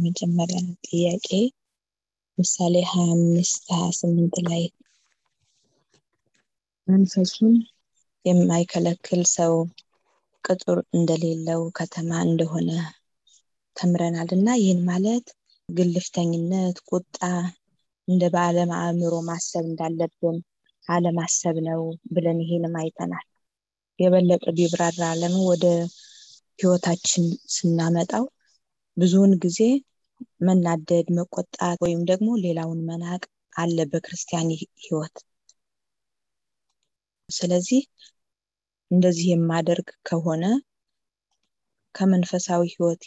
በመጀመሪያ ጥያቄ ምሳሌ ሀያ አምስት ሀያ ስምንት ላይ መንፈሱን የማይከለክል ሰው ቅጥር እንደሌለው ከተማ እንደሆነ ተምረናል እና ይህን ማለት ግልፍተኝነት፣ ቁጣ እንደ በዓለም አእምሮ ማሰብ እንዳለብን አለማሰብ ነው ብለን ይሄንም አይተናል። የበለጠ ቢብራራ ለምን ወደ ህይወታችን ስናመጣው ብዙውን ጊዜ መናደድ፣ መቆጣት ወይም ደግሞ ሌላውን መናቅ አለ በክርስቲያን ህይወት። ስለዚህ እንደዚህ የማደርግ ከሆነ ከመንፈሳዊ ህይወቴ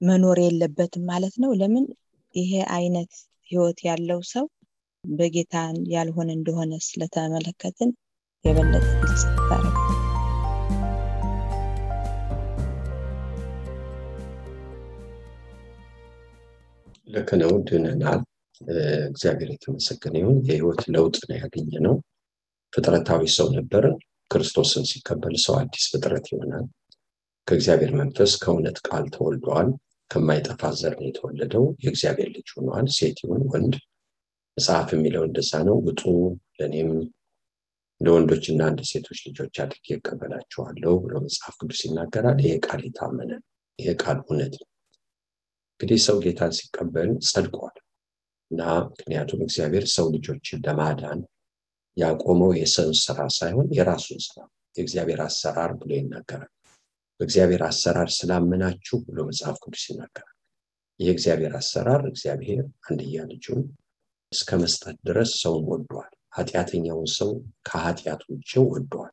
መኖር የለበትም ማለት ነው። ለምን ይሄ አይነት ህይወት ያለው ሰው በጌታ ያልሆነ እንደሆነ ስለተመለከትን የበለጠ ግልጽ ታደረግ ልክ ነው። ድነናል። እግዚአብሔር የተመሰገነ ይሁን። የህይወት ለውጥ ነው ያገኘ ነው። ፍጥረታዊ ሰው ነበር። ክርስቶስን ሲቀበል ሰው አዲስ ፍጥረት ይሆናል። ከእግዚአብሔር መንፈስ ከእውነት ቃል ተወልደዋል። ከማይጠፋ ዘር ነው የተወለደው። የእግዚአብሔር ልጅ ሆነዋል። ሴት ይሁን ወንድ። መጽሐፍ የሚለው እንደዛ ነው። ውጡ፣ ለእኔም እንደ ወንዶችና እንደ ሴቶች ልጆች አድርጌ እቀበላችኋለሁ ብሎ መጽሐፍ ቅዱስ ይናገራል። ይሄ ቃል የታመነ ይሄ ቃል እውነት ነው። እንግዲህ ሰው ጌታን ሲቀበል ጸድቋል እና ምክንያቱም እግዚአብሔር ሰው ልጆችን ለማዳን ያቆመው የሰውን ስራ ሳይሆን የራሱን ስራ የእግዚአብሔር አሰራር ብሎ ይናገራል። በእግዚአብሔር አሰራር ስላመናችሁ ብሎ መጽሐፍ ቅዱስ ይናገራል። ይህ እግዚአብሔር አሰራር እግዚአብሔር አንድያ ልጁን እስከ መስጠት ድረስ ሰውን ወዷል። ኃጢአተኛውን ሰው ከኃጢአት ውጭ ወዷል።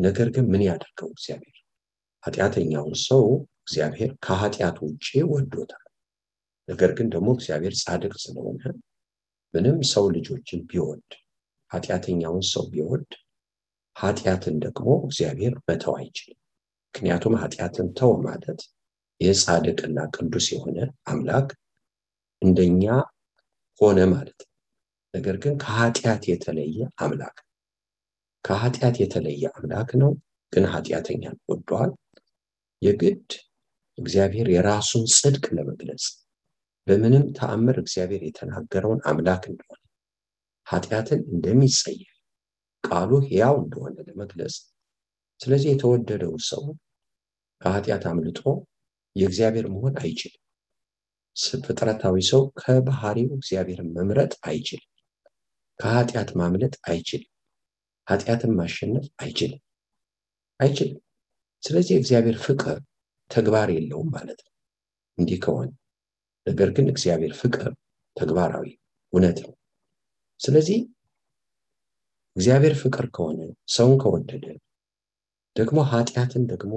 ነገር ግን ምን ያደርገው እግዚአብሔር ኃጢአተኛውን ሰው እግዚአብሔር ከኃጢአት ውጭ ወዶታል። ነገር ግን ደግሞ እግዚአብሔር ጻድቅ ስለሆነ ምንም ሰው ልጆችን ቢወድ ኃጢአተኛውን ሰው ቢወድ ኃጢአትን ደግሞ እግዚአብሔር መተው አይችልም። ምክንያቱም ኃጢአትን ተው ማለት ይህ ጻድቅና ቅዱስ የሆነ አምላክ እንደኛ ሆነ ማለት ነው። ነገር ግን ከኃጢአት የተለየ አምላክ ከኃጢአት የተለየ አምላክ ነው። ግን ኃጢአተኛን ወዷል። የግድ እግዚአብሔር የራሱን ጽድቅ ለመግለጽ በምንም ተአምር እግዚአብሔር የተናገረውን አምላክ እንደሆነ ኃጢአትን እንደሚጸየፍ ቃሉ ሕያው እንደሆነ ለመግለጽ ስለዚህ የተወደደው ሰው ከኃጢአት አምልጦ የእግዚአብሔር መሆን አይችልም። ፍጥረታዊ ሰው ከባህሪው እግዚአብሔርን መምረጥ አይችልም። ከኃጢአት ማምለጥ አይችልም። ኃጢአትን ማሸነፍ አይችልም አይችልም። ስለዚህ የእግዚአብሔር ፍቅር ተግባር የለውም ማለት ነው። እንዲህ ከሆነ ነገር ግን እግዚአብሔር ፍቅር ተግባራዊ እውነት ነው። ስለዚህ እግዚአብሔር ፍቅር ከሆነ ሰውን ከወደደ ደግሞ ኃጢአትን ደግሞ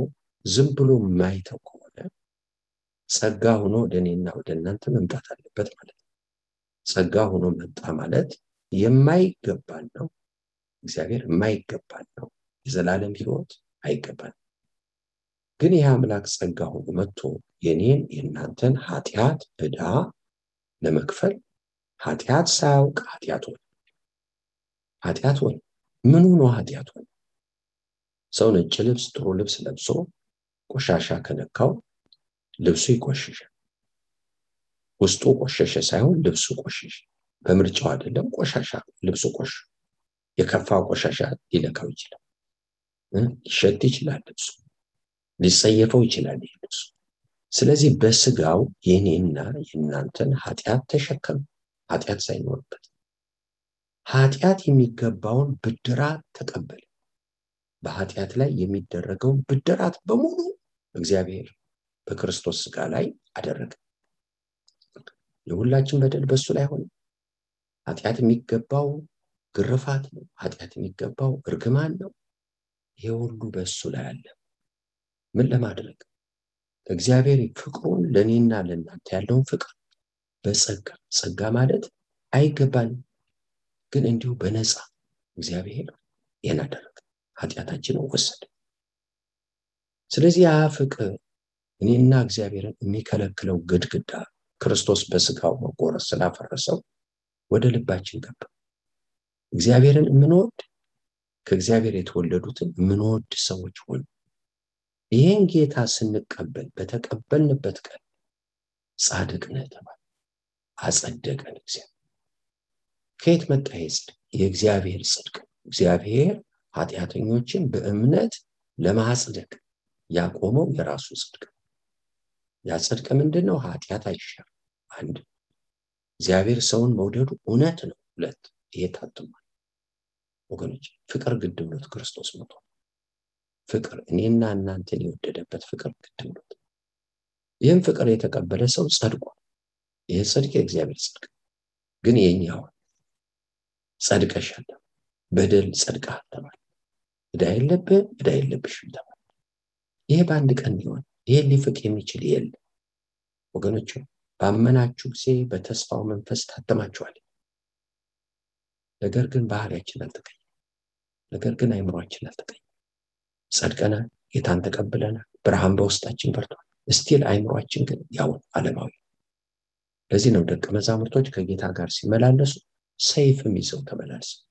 ዝም ብሎ የማይተው ከሆነ ጸጋ ሆኖ ወደ እኔና ወደ እናንተ መምጣት አለበት ማለት ነው። ጸጋ ሆኖ መጣ ማለት የማይገባን ነው። እግዚአብሔር የማይገባን ነው። የዘላለም ሕይወት አይገባን። ግን ይህ አምላክ ጸጋ ሆኖ መጥቶ የኔን የእናንተን ኃጢአት ዕዳ ለመክፈል ኃጢአት ሳያውቅ ኃጢአት ሆነ። ኃጢአት ሆነ። ምኑ ነው ኃጢአት ሆነ? ሰው ነጭ ልብስ ጥሩ ልብስ ለብሶ ቆሻሻ ከነካው ልብሱ ይቆሽሻል። ውስጡ ቆሸሸ ሳይሆን ልብሱ ቆሸሸ። በምርጫው አይደለም፣ ቆሻሻ ልብሱ ቆሽ የከፋ ቆሻሻ ሊለካው ይችላል። ሊሸት ይችላል ልብሱ፣ ሊጸየፈው ይችላል ልብሱ። ስለዚህ በስጋው የኔና የእናንተን ኃጢአት ተሸከመ፣ ኃጢአት ሳይኖርበት ኃጢአት የሚገባውን ብድራት ተቀበለ። በኃጢአት ላይ የሚደረገውን ብድራት በሙሉ እግዚአብሔር በክርስቶስ ስጋ ላይ አደረገ። የሁላችን በደል በሱ ላይ ሆነ። ኃጢአት የሚገባው ግርፋት ነው። ኃጢአት የሚገባው እርግማን ነው። ይሄ ሁሉ በእሱ ላይ አለ። ምን ለማድረግ እግዚአብሔር ፍቅሩን ለእኔና ለእናንተ ያለውን ፍቅር በጸጋ ጸጋ ማለት አይገባንም፣ ግን እንዲሁ በነፃ እግዚአብሔር ይህን አደረገ። ኃጢአታችንን ወሰደ። ስለዚህ ያ ፍቅር እኔና እግዚአብሔርን የሚከለክለው ግድግዳ ክርስቶስ በስጋው መቆረስ ስላፈረሰው ወደ ልባችን ገባ። እግዚአብሔርን የምንወድ ከእግዚአብሔር የተወለዱትን የምንወድ ሰዎች ሆኑ። ይህን ጌታ ስንቀበል በተቀበልንበት ቀን ጻድቅ ነህ ተባለ። አጸደቀን እግዚአብሔር። ከየት መጣ? የእግዚአብሔር ጽድቅ። እግዚአብሔር ኃጢአተኞችን በእምነት ለማጽደቅ ያቆመው የራሱ ጽድቅ። ያ ጽድቅ ምንድን ነው? ኃጢአት አይሻር። አንድ እግዚአብሔር ሰውን መውደዱ እውነት ነው። ሁለት ይሄ ታትሟል። ወገኖች ፍቅር ግድ ክርስቶስ ሞቶ ፍቅር እኔና እናንተን የወደደበት ፍቅር ብሎት ይህም ፍቅር የተቀበለ ሰው ጸድቋል። ይህ ጽድቅ የእግዚአብሔር ጽድቅ ግን የኛውን ጸድቀሻል፣ በደል ጸድቀሃል ተባለ። ዕዳ የለብህም፣ ዕዳ የለብሽም ተባለ። ይሄ በአንድ ቀን ይሆን ይሄ ሊፍቅ የሚችል የለም ወገኖች። ባመናችሁ ጊዜ በተስፋው መንፈስ ታተማችኋል። ነገር ግን ባህሪያችን አልተቀየም። ነገር ግን አይምሯችን አልተቀየም። ጸድቀናል፣ ጌታን ተቀብለናል፣ ብርሃን በውስጣችን በርቷል። እስቲል አይምሯችን ግን ያው ዓለማዊ። ለዚህ ነው ደቀ መዛሙርቶች ከጌታ ጋር ሲመላለሱ ሰይፍም ይዘው ተመላልሰው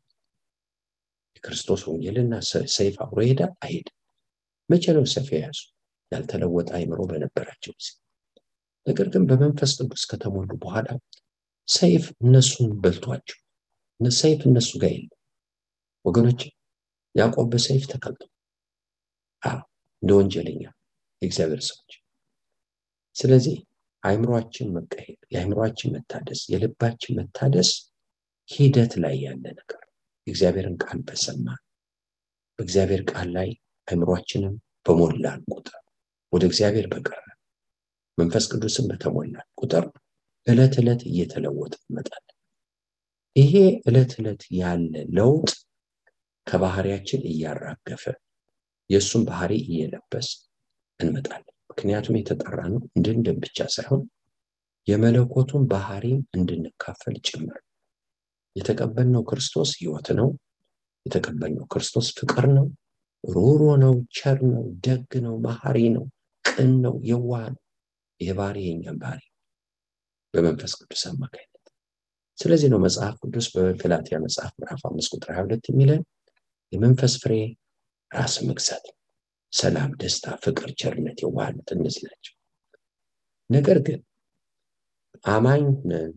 የክርስቶስ ወንጌልና ሰይፍ አብሮ ይሄዳል አይሄድም? መቼ ነው ሰይፍ የያዙ? ያልተለወጠ አይምሮ በነበራቸው ጊዜ። ነገር ግን በመንፈስ ቅዱስ ከተሞሉ በኋላ ሰይፍ እነሱን በልቷቸው ሰይፍ እነሱ ጋር የለም ወገኖች። ያዕቆብ በሰይፍ ተቀልጦ እንደ ወንጀለኛ የእግዚአብሔር ሰዎች። ስለዚህ አይምሯችን መቀየር፣ የአይምሯችን መታደስ፣ የልባችን መታደስ ሂደት ላይ ያለ ነገር የእግዚአብሔርን ቃል በሰማ በእግዚአብሔር ቃል ላይ አይምሯችንን በሞላን ቁጥር ወደ እግዚአብሔር በቀረ መንፈስ ቅዱስን በተሞላን ቁጥር ዕለት ዕለት እየተለወጠ እንመጣለን። ይሄ ዕለት ዕለት ያለ ለውጥ ከባህሪያችን እያራገፈ የእሱን ባህሪ እየለበስ እንመጣለን። ምክንያቱም የተጠራ ነው እንድንድን ብቻ ሳይሆን የመለኮቱን ባህሪም እንድንካፈል ጭምር። የተቀበልነው ክርስቶስ ሕይወት ነው። የተቀበልነው ክርስቶስ ፍቅር ነው። ሩሮ ነው፣ ቸር ነው፣ ደግ ነው፣ መሐሪ ነው፣ ቅን ነው፣ የዋህ ነው። ይህ ባህሪ የኛም ባህሪ በመንፈስ ቅዱስ አማካኝነት። ስለዚህ ነው መጽሐፍ ቅዱስ በገላትያ መጽሐፍ ምዕራፍ አምስት ቁጥር ሀያ ሁለት የሚለን የመንፈስ ፍሬ ራስ መግዛት፣ ሰላም፣ ደስታ፣ ፍቅር፣ ቸርነት፣ የዋህነት እነዚህ ናቸው። ነገር ግን አማኝ ነን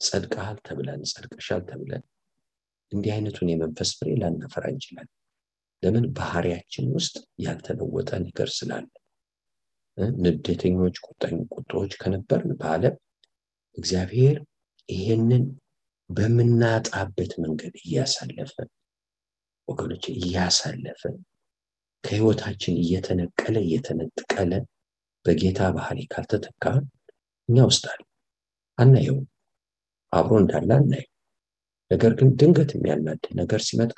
ጸድቀሃል ተብለን ጸድቀሻል ተብለን እንዲህ አይነቱን የመንፈስ ፍሬ ላናፈራ እንችላለን። ለምን? ባህሪያችን ውስጥ ያልተለወጠ ነገር ስላለ። ንዴተኞች፣ ቁጣዎች ከነበርን በዓለም እግዚአብሔር ይሄንን በምናጣበት መንገድ እያሳለፈ ወገኖች እያሳለፈ ከህይወታችን እየተነቀለ እየተነጥቀለ በጌታ ባህሪ ካልተተካ እኛ ውስጥ አለ አናየውም፣ አብሮ እንዳለ አናየው። ነገር ግን ድንገት የሚያናድ ነገር ሲመጣ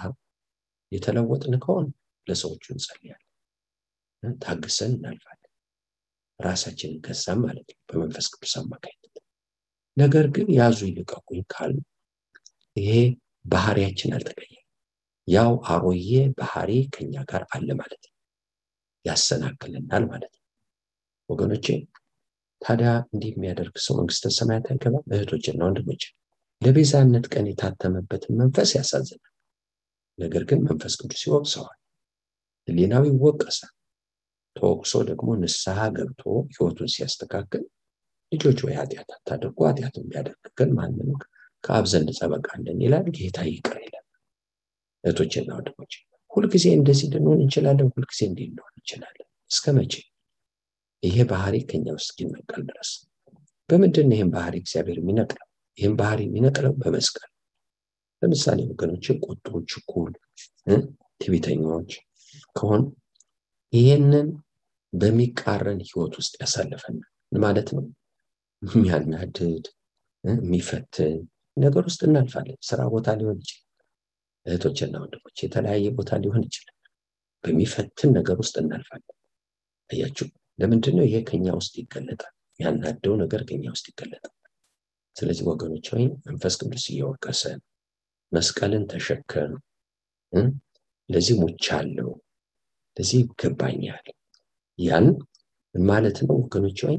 የተለወጥን ከሆን ለሰዎቹ እንጸልያለን፣ ታግሰን እናልፋለን። ራሳችንን ከዛም ማለት ነው በመንፈስ ቅዱስ አማካኝነት። ነገር ግን ያዙ ይልቀቁኝ ካል ይሄ ባህሪያችን አልተቀየም። ያው አሮዬ ባህሪ ከኛ ጋር አለ ማለት ነው። ያሰናክልናል ማለት ነው። ወገኖቼ ታዲያ እንዲህ የሚያደርግ ሰው መንግስተ ሰማያት አይገባም። እህቶችና ወንድሞች ለቤዛነት ቀን የታተመበትን መንፈስ ያሳዝናል። ነገር ግን መንፈስ ቅዱስ ይወቅሰዋል፣ ህሊናው ይወቀሳል። ተወቅሶ ደግሞ ንስሐ ገብቶ ህይወቱን ሲያስተካክል ልጆች ወይ ኃጢአት አታደርጉ፣ ኃጢአትን ቢያደርግ ግን ማንም ከአብ ዘንድ ጠበቃ አለን ይላል። ጌታ ይቅር ይላል። እህቶችና ወንድሞች ሁልጊዜ እንደዚህ ልንሆን እንችላለን። ሁልጊዜ እንዲህ ልንሆን እንችላለን። እስከ መቼ? ይሄ ባህሪ ከኛ ውስጥ እስኪነቀል ድረስ። በምንድን ይህን ባህሪ እግዚአብሔር የሚነቅለው? ይህን ባህሪ የሚነቅለው በመስቀል። ለምሳሌ ወገኖች ቁጦች፣ ችኩል፣ ትዕቢተኞች ከሆን ይህንን በሚቃረን ህይወት ውስጥ ያሳልፈናል ማለት ነው። የሚያናድድ የሚፈትን ነገር ውስጥ እናልፋለን። ስራ ቦታ ሊሆን ይችላል። እህቶችና ወንድሞች የተለያየ ቦታ ሊሆን ይችላል። በሚፈትን ነገር ውስጥ እናልፋለን። አያችሁ፣ ለምንድን ነው ይሄ ከኛ ውስጥ ይገለጣል? ያናደው ነገር ከኛ ውስጥ ይገለጣል። ስለዚህ ወገኖች ወይ መንፈስ ቅዱስ እየወቀሰን መስቀልን ተሸከም፣ ለዚህ ሙቻለሁ፣ ለዚህ ይገባኛል። ያን ማለት ነው ወገኖች ወይ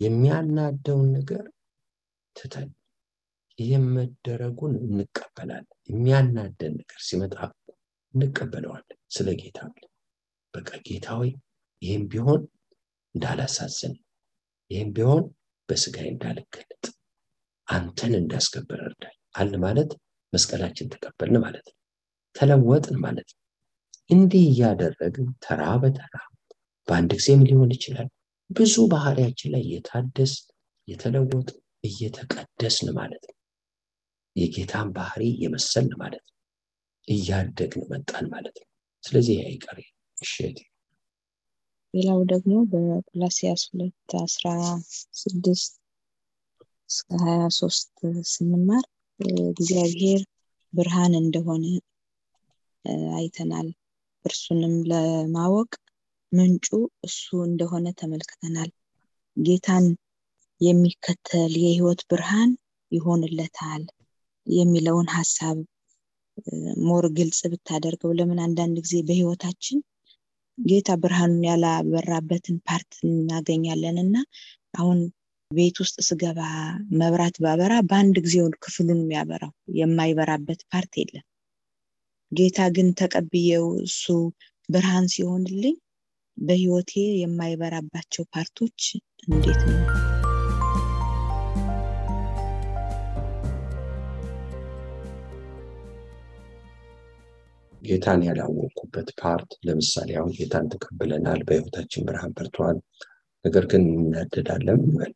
የሚያናደውን ነገር ትተን ይህም መደረጉን እንቀበላለን። የሚያናደን ነገር ሲመጣ እንቀበለዋለን። ስለ ጌታ በቃ ጌታ ሆይ ይህም ቢሆን እንዳላሳዝን፣ ይህም ቢሆን በስጋዬ እንዳልገለጥ አንተን እንዳስከብር እርዳኝ አል ማለት መስቀላችን ተቀበልን ማለት ነው። ተለወጥን ማለት ነው። እንዲህ እያደረግን ተራ በተራ በአንድ ጊዜም ሊሆን ይችላል ብዙ ባህሪያችን ላይ እየታደስ የተለወጥ እየተቀደስን ማለት ነው። የጌታን ባህሪ የመሰልን ማለት ነው። እያደግን መጣን ማለት ነው። ስለዚህ አይቀሬ እሸት ሌላው ደግሞ በቆላሲያስ ሁለት አስራ ስድስት እስከ ሀያ ሶስት ስንማር እግዚአብሔር ብርሃን እንደሆነ አይተናል። እርሱንም ለማወቅ ምንጩ እሱ እንደሆነ ተመልክተናል። ጌታን የሚከተል የህይወት ብርሃን ይሆንለታል የሚለውን ሀሳብ ሞር ግልጽ ብታደርገው። ለምን አንዳንድ ጊዜ በህይወታችን ጌታ ብርሃኑን ያላበራበትን part እናገኛለን እና አሁን ቤት ውስጥ ስገባ መብራት ባበራ በአንድ ጊዜው ክፍሉን የሚያበራው የማይበራበት part የለም። ጌታ ግን ተቀብዬው እሱ ብርሃን ሲሆንልኝ በህይወቴ የማይበራባቸው part ኦች እንዴት ነው? ጌታን ያላወቅኩበት part ለምሳሌ አሁን ጌታን ተቀብለናል፣ በህይወታችን ብርሃን በርተዋል። ነገር ግን እናደዳለን ይበል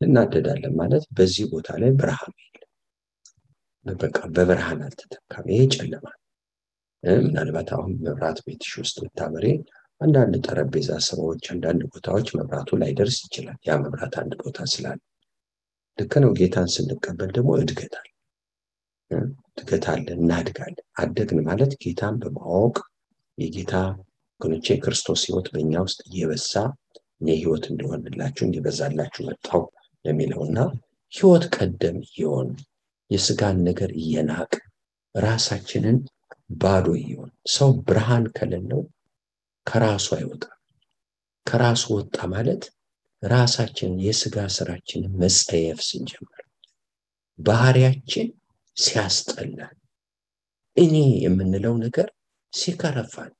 እናደዳለን ማለት በዚህ ቦታ ላይ ብርሃን የለም። በቃ በብርሃን አልተተካም። ይሄ ጨለማ ምናልባት አሁን መብራት ቤትሽ ውስጥ ብታበሬ አንዳንድ ጠረጴዛ ስራዎች፣ አንዳንድ ቦታዎች መብራቱ ላይደርስ ይችላል። ያ መብራት አንድ ቦታ ስላለ ልክ ነው። ጌታን ስንቀበል ደግሞ እድገት አለ፣ እናድጋለን። አደግን ማለት ጌታን በማወቅ የጌታ ወገኖቼ ክርስቶስ ህይወት በእኛ ውስጥ እየበዛ እኔ ህይወት እንዲሆንላችሁ እንዲበዛላችሁ መጣው ለሚለውና ህይወት ቀደም እየሆን የስጋን ነገር እየናቅ ራሳችንን ባዶ እየሆን ሰው ብርሃን ከሌለው ከራሱ አይወጣም። ከራሱ ወጣ ማለት ራሳችንን የስጋ ስራችንን መጸየፍ ስንጀምር ባህሪያችን ሲያስጠላል እኔ የምንለው ነገር ሲከረፋል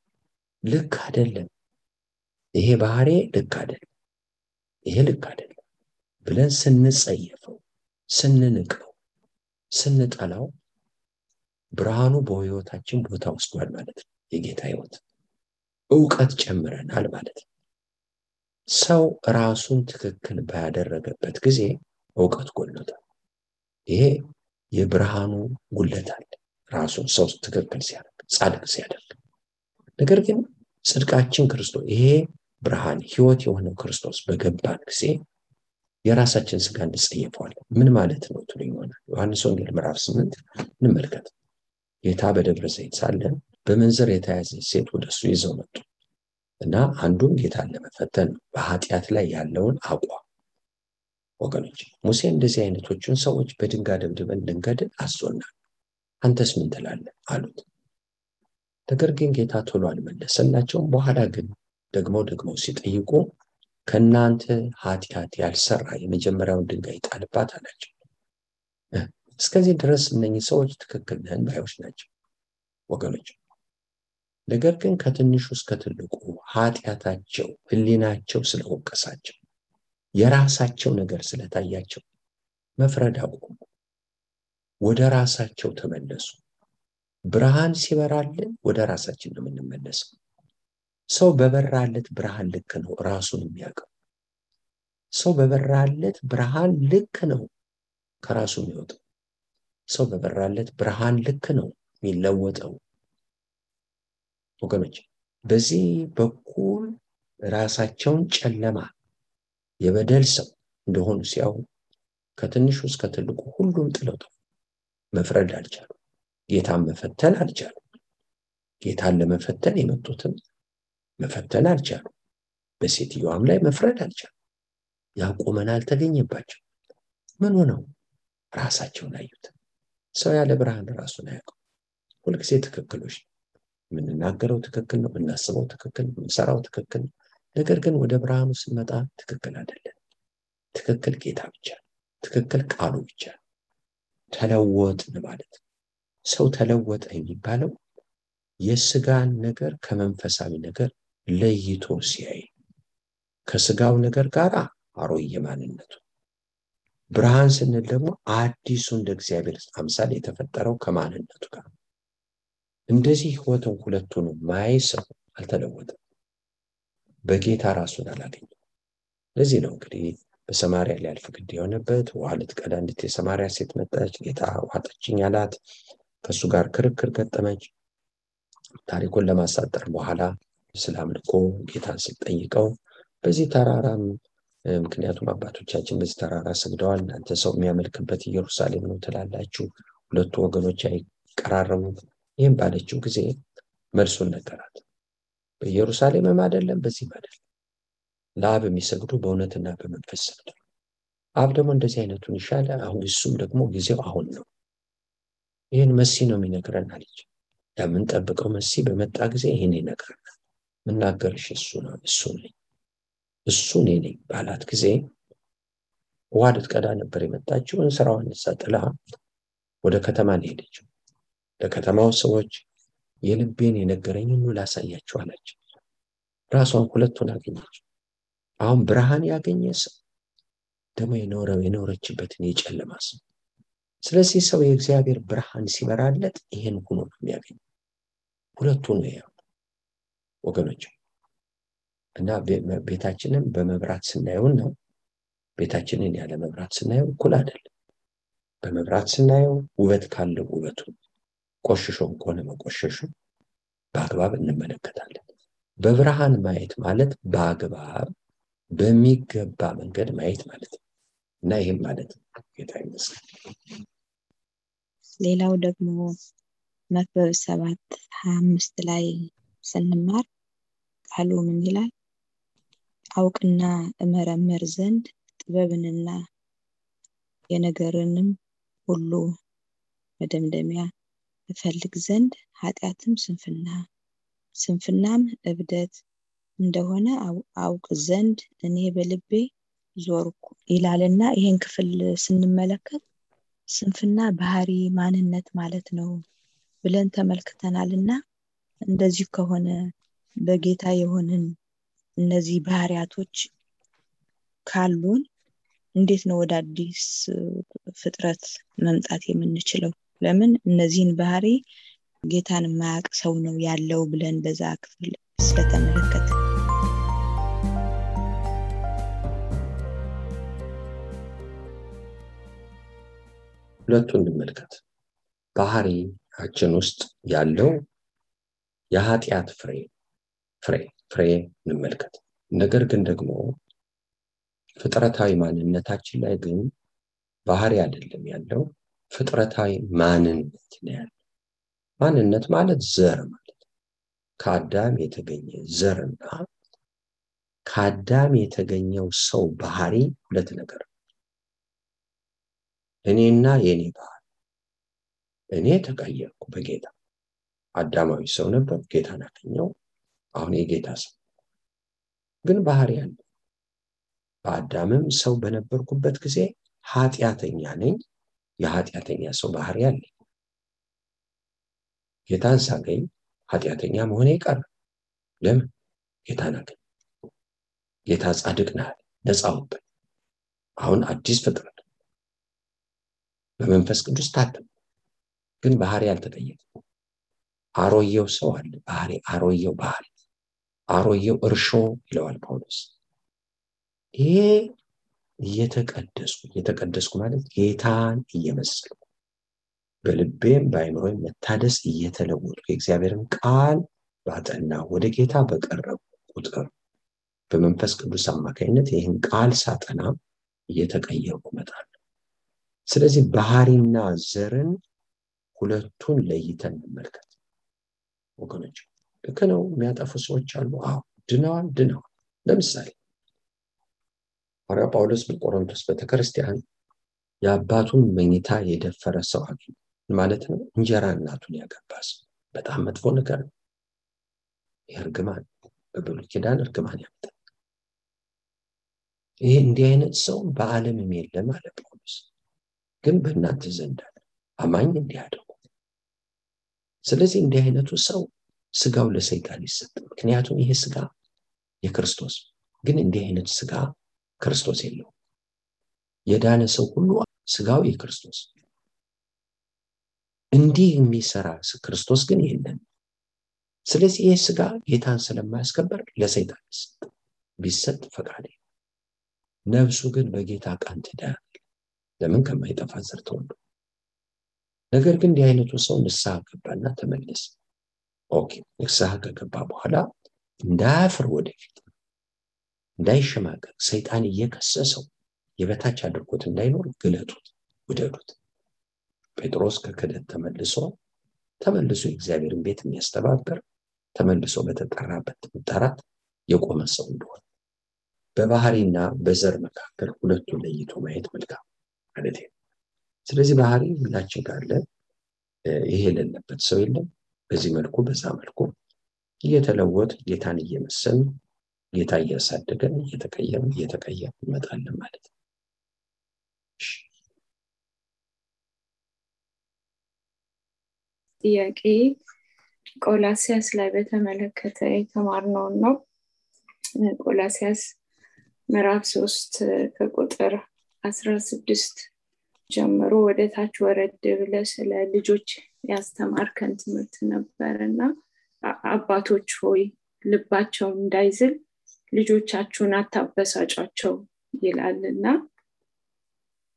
ልክ አይደለም፣ ይሄ ባህሪ ልክ አይደለም፣ ይሄ ልክ አይደለም ብለን ስንጸየፈው፣ ስንንቀው፣ ስንጠላው ብርሃኑ በህይወታችን ቦታ ወስዷል ማለት ነው። የጌታ ህይወት እውቀት ጨምረናል ማለት ነው። ሰው ራሱን ትክክል ባያደረገበት ጊዜ እውቀት ጎሎታል። ይሄ የብርሃኑ ጉለት አለ። ራሱን ሰው ትክክል ሲያደርግ ጻድቅ ሲያደርግ፣ ነገር ግን ጽድቃችን ክርስቶስ ይሄ ብርሃን ህይወት የሆነው ክርስቶስ በገባን ጊዜ የራሳችን ስጋ እንጸየፈዋለን። ምን ማለት ነው ትሉ ይሆናል። ዮሐንስ ወንጌል ምዕራፍ ስምንት እንመልከት። ጌታ በደብረ ዘይት ሳለ በምንዝር የተያዘች ሴት ወደ እሱ ይዘው መጡ እና አንዱም ጌታን ለመፈተን በኃጢአት ላይ ያለውን አቋም ወገኖች ሙሴ እንደዚህ አይነቶቹን ሰዎች በድንጋይ ደብድበን ልንገድል አዞናል አንተስ ምን ትላለህ? አሉት። ነገር ግን ጌታ ቶሎ አልመለሰላቸውም። በኋላ ግን ደግሞ ደግሞ ሲጠይቁ ከእናንተ ኃጢአት ያልሰራ የመጀመሪያውን ድንጋይ ጣልባት አላቸው። እስከዚህ ድረስ እነኚህ ሰዎች ትክክል ነን ባዮች ናቸው ወገኖች። ነገር ግን ከትንሹ እስከ ትልቁ ኃጢአታቸው ህሊናቸው ስለወቀሳቸው የራሳቸው ነገር ስለታያቸው መፍረድ አቆሙ ወደ ራሳቸው ተመለሱ። ብርሃን ሲበራልን ወደ ራሳችን ነው የምንመለሰው። ሰው በበራለት ብርሃን ልክ ነው ራሱን የሚያውቀው። ሰው በበራለት ብርሃን ልክ ነው ከራሱ የሚወጣው። ሰው በበራለት ብርሃን ልክ ነው የሚለወጠው። ወገኖች በዚህ በኩል ራሳቸውን ጨለማ የበደል ሰው እንደሆኑ ሲያው ከትንሹ እስከ ትልቁ ሁሉም ጥለውጠው መፍረድ አልቻሉ ጌታን መፈተን አልቻሉ ጌታን ለመፈተን የመጡትን መፈተን አልቻሉ በሴትዮዋም ላይ መፍረድ አልቻሉ ያቆመን አልተገኘባቸው ምን ሆነው? ራሳቸውን አዩት። ሰው ያለ ብርሃን ራሱን አያውቀው ሁልጊዜ ትክክሎች ነው። የምንናገረው ትክክል ነው። የምናስበው ትክክል ነው። የምንሰራው ትክክል ነው ነገር ግን ወደ ብርሃኑ ስንመጣ ትክክል አይደለም። ትክክል ጌታ ብቻ ትክክል ቃሉ ብቻ ተለወጥን ማለት ሰው ተለወጠ የሚባለው የስጋን ነገር ከመንፈሳዊ ነገር ለይቶ ሲያይ ከስጋው ነገር ጋር አሮየ ማንነቱ ብርሃን ስንል ደግሞ አዲሱ እንደ እግዚአብሔር አምሳል የተፈጠረው ከማንነቱ ጋር እንደዚህ ህይወትን ሁለቱን ማይ ሰው አልተለወጠም በጌታ ራሱን አላገኘም። ለዚህ ነው እንግዲህ በሰማሪያ ሊያልፍ ግድ የሆነበት ውሃ ልትቀዳ እንድት የሰማሪያ ሴት መጣች። ጌታ ውሃ ጠጭኝ አላት። ከእሱ ጋር ክርክር ገጠመች። ታሪኩን ለማሳጠር በኋላ ስለ አምልኮ ጌታን ስትጠይቀው በዚህ ተራራም ምክንያቱም አባቶቻችን በዚህ ተራራ ሰግደዋል እናንተ ሰው የሚያመልክበት ኢየሩሳሌም ነው ትላላችሁ ሁለቱ ወገኖች አይቀራረቡ ይህም ባለችው ጊዜ መልሱን ነገራት በኢየሩሳሌምም አይደለም በዚህም አይደለም። ለአብ የሚሰግዱ በእውነትና በመንፈስ ሰግዱ። አብ ደግሞ እንደዚህ አይነቱን ይሻለ አሁን እሱም ደግሞ ጊዜው አሁን ነው። ይህን መሲ ነው የሚነግረን አለች። የምንጠብቀው መሲ በመጣ ጊዜ ይህን ይነግረናል። ምናገርሽ እሱ ነው እሱ ነኝ እሱ እኔ ነኝ ባላት ጊዜ ውሃ ልትቀዳ ነበር የመጣችው እንስራዋን ጥላ ወደ ከተማ ነው ለከተማው ሰዎች የልቤን የነገረኝ ሁሉ ላሳያችሁ አላቸው። ራሷን ሁለቱን አገኘች አሁን ብርሃን ያገኘ ሰው ደግሞ የኖረው የኖረችበትን የጨለማ ሰው። ስለዚህ ሰው የእግዚአብሔር ብርሃን ሲበራለት ይሄን ሁኖ ነው የሚያገኝ ሁለቱ ነው ያው ወገኖች። እና ቤታችንን በመብራት ስናየውን ነው። ቤታችንን ያለ መብራት ስናየው እኩል አይደለም። በመብራት ስናየው ውበት ካለው ውበቱ ቆሽሾም ከሆነ መቆሸሹ በአግባብ እንመለከታለን። በብርሃን ማየት ማለት በአግባብ በሚገባ መንገድ ማየት ማለት ነው። እና ይህም ማለት ጌታ ይመስገን። ሌላው ደግሞ መክበብ ሰባት ሀያ አምስት ላይ ስንማር ቃሉ ምን ይላል? አውቅና እመረመር ዘንድ ጥበብንና የነገርንም ሁሉ መደምደሚያ እፈልግ ዘንድ ኃጢአትም ስንፍና ስንፍናም እብደት እንደሆነ አውቅ ዘንድ እኔ በልቤ ዞርኩ ይላልና ይህን ክፍል ስንመለከት ስንፍና ባህሪ ማንነት ማለት ነው ብለን ተመልክተናል እና እንደዚህ ከሆነ በጌታ የሆንን እነዚህ ባህሪያቶች ካሉን እንዴት ነው ወደ አዲስ ፍጥረት መምጣት የምንችለው ለምን እነዚህን ባህሪ ጌታን የማያውቅ ሰው ነው ያለው ብለን በዛ ክፍል ስለተመለከተ ሁለቱን እንመልከት። ባህሪያችን ውስጥ ያለው የኃጢአት ፍሬ ፍሬ ፍሬ እንመልከት። ነገር ግን ደግሞ ፍጥረታዊ ማንነታችን ላይ ግን ባህሪ አይደለም ያለው ፍጥረታዊ ማንነት ነው ያለው። ማንነት ማለት ዘር ማለት ከአዳም የተገኘ ዘርና ከአዳም የተገኘው ሰው ባህሪ ሁለት ነገር እኔና የኔ ባህሪ እኔ ተቀየርኩ በጌታ። አዳማዊ ሰው ነበር ጌታን አገኘው አሁን የጌታ ሰው ግን ባህሪ አለ። በአዳምም ሰው በነበርኩበት ጊዜ ኃጢአተኛ ነኝ የኃጢአተኛ ሰው ባህሪ አለኝ ጌታን ሳገኝ ኃጢአተኛ መሆኔ ቀረ። ለምን? ጌታን አገኝ ጌታ ጻድቅ ነፃ ወጣ። አሁን አዲስ ፍጥረት በመንፈስ ቅዱስ ታተም ግን ባህሪ አልተቀየረም አሮየው ሰው አለ። ባህሪ አሮየው ባህሪ አሮየው እርሾ ይለዋል ጳውሎስ። ይሄ እየተቀደስኩ እየተቀደስኩ ማለት ጌታን እየመሰልኩ በልቤም በአይምሮም መታደስ እየተለወጡ የእግዚአብሔርን ቃል ባጠና ወደ ጌታ በቀረቡ ቁጥር በመንፈስ ቅዱስ አማካኝነት ይህን ቃል ሳጠና እየተቀየርኩ እመጣለሁ። ስለዚህ ባህሪና ዘርን ሁለቱን ለይተን እንመልከት ወገኖች ልክ ነው? የሚያጠፉ ሰዎች አሉ? አዎ ድነዋል ድነዋል። ለምሳሌ ሐዋርያ ጳውሎስ በቆሮንቶስ ቤተክርስቲያን የአባቱን መኝታ የደፈረ ሰው አገኘ ማለት ነው? እንጀራ እናቱን ያገባ ሰው። በጣም መጥፎ ነገር ነው። ይህ እርግማን በብሉይ ኪዳን እርግማን ያመጣል። ይሄ እንዲህ አይነት ሰው በዓለምም የለም አለ ጳውሎስ። ግን በእናንተ ዘንድ አለ። አማኝ እንዲህ ስለዚህ እንዲህ አይነቱ ሰው ስጋው ለሰይጣን ይሰጥ። ምክንያቱም ይሄ ስጋ የክርስቶስ ግን እንዲህ አይነት ስጋ ክርስቶስ የለው የዳነ ሰው ሁሉ ስጋው የክርስቶስ እንዲህ የሚሰራ ክርስቶስ ግን የለን ስለዚህ ይህ ስጋ ጌታን ስለማያስከበር ለሰይጣን ይሰጥ ቢሰጥ ፈቃድ ነብሱ ግን በጌታ ቃን ትዳር ለምን? ከማይጠፋ ዘር ተወልዶ። ነገር ግን እንዲህ አይነቱ ሰው ንስሐ ገባና ተመለስ okay ንስሐ ከገባ በኋላ እንዳያፍር ወደፊት እንዳይሸማቀቅ ሰይጣን እየከሰሰው የበታች አድርጎት እንዳይኖር ግለጡት ውደዱት። ጴጥሮስ ከክደት ተመልሶ ተመልሶ የእግዚአብሔርን ቤት የሚያስተባበር ተመልሶ በተጠራበት መጠራት የቆመ ሰው እንደሆነ በባህሪና በዘር መካከል ሁለቱን ለይቶ ማየት መልካም ማለት ስለዚህ ባህሪ ሁላችን ካለ ይሄ የሌለበት ሰው የለም። በዚህ መልኩ በዛ መልኩ እየተለወጥ ጌታን እየመሰል ጌታ እያሳደገን እየተቀየም እየተቀየም እንመጣለን ማለት ነው። ጥያቄ ቆላሲያስ ላይ በተመለከተ የተማርነውን ነው። ቆላሲያስ ምዕራፍ ሶስት ከቁጥር አስራ ስድስት ጀምሮ ወደ ታች ወረድ ብለ ስለ ልጆች ያስተማርከን ትምህርት ነበር እና አባቶች ሆይ ልባቸው እንዳይዝል ልጆቻችሁን አታበሳጫቸው ይላል እና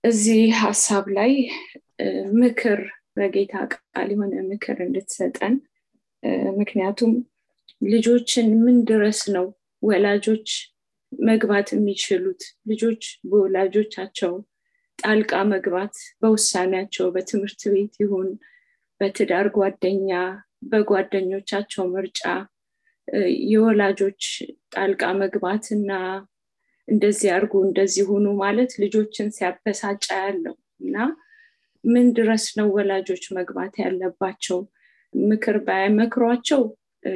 እዚህ ሀሳብ ላይ ምክር በጌታ ቃል የሆነ ምክር እንድትሰጠን። ምክንያቱም ልጆችን ምን ድረስ ነው ወላጆች መግባት የሚችሉት? ልጆች በወላጆቻቸው ጣልቃ መግባት በውሳኔያቸው በትምህርት ቤት ይሁን በትዳር ጓደኛ በጓደኞቻቸው ምርጫ የወላጆች ጣልቃ መግባት እና እንደዚህ አርጉ እንደዚህ ሁኑ ማለት ልጆችን ሲያበሳጫ ያለው እና ምን ድረስ ነው ወላጆች መግባት ያለባቸው? ምክር ባያመክሯቸው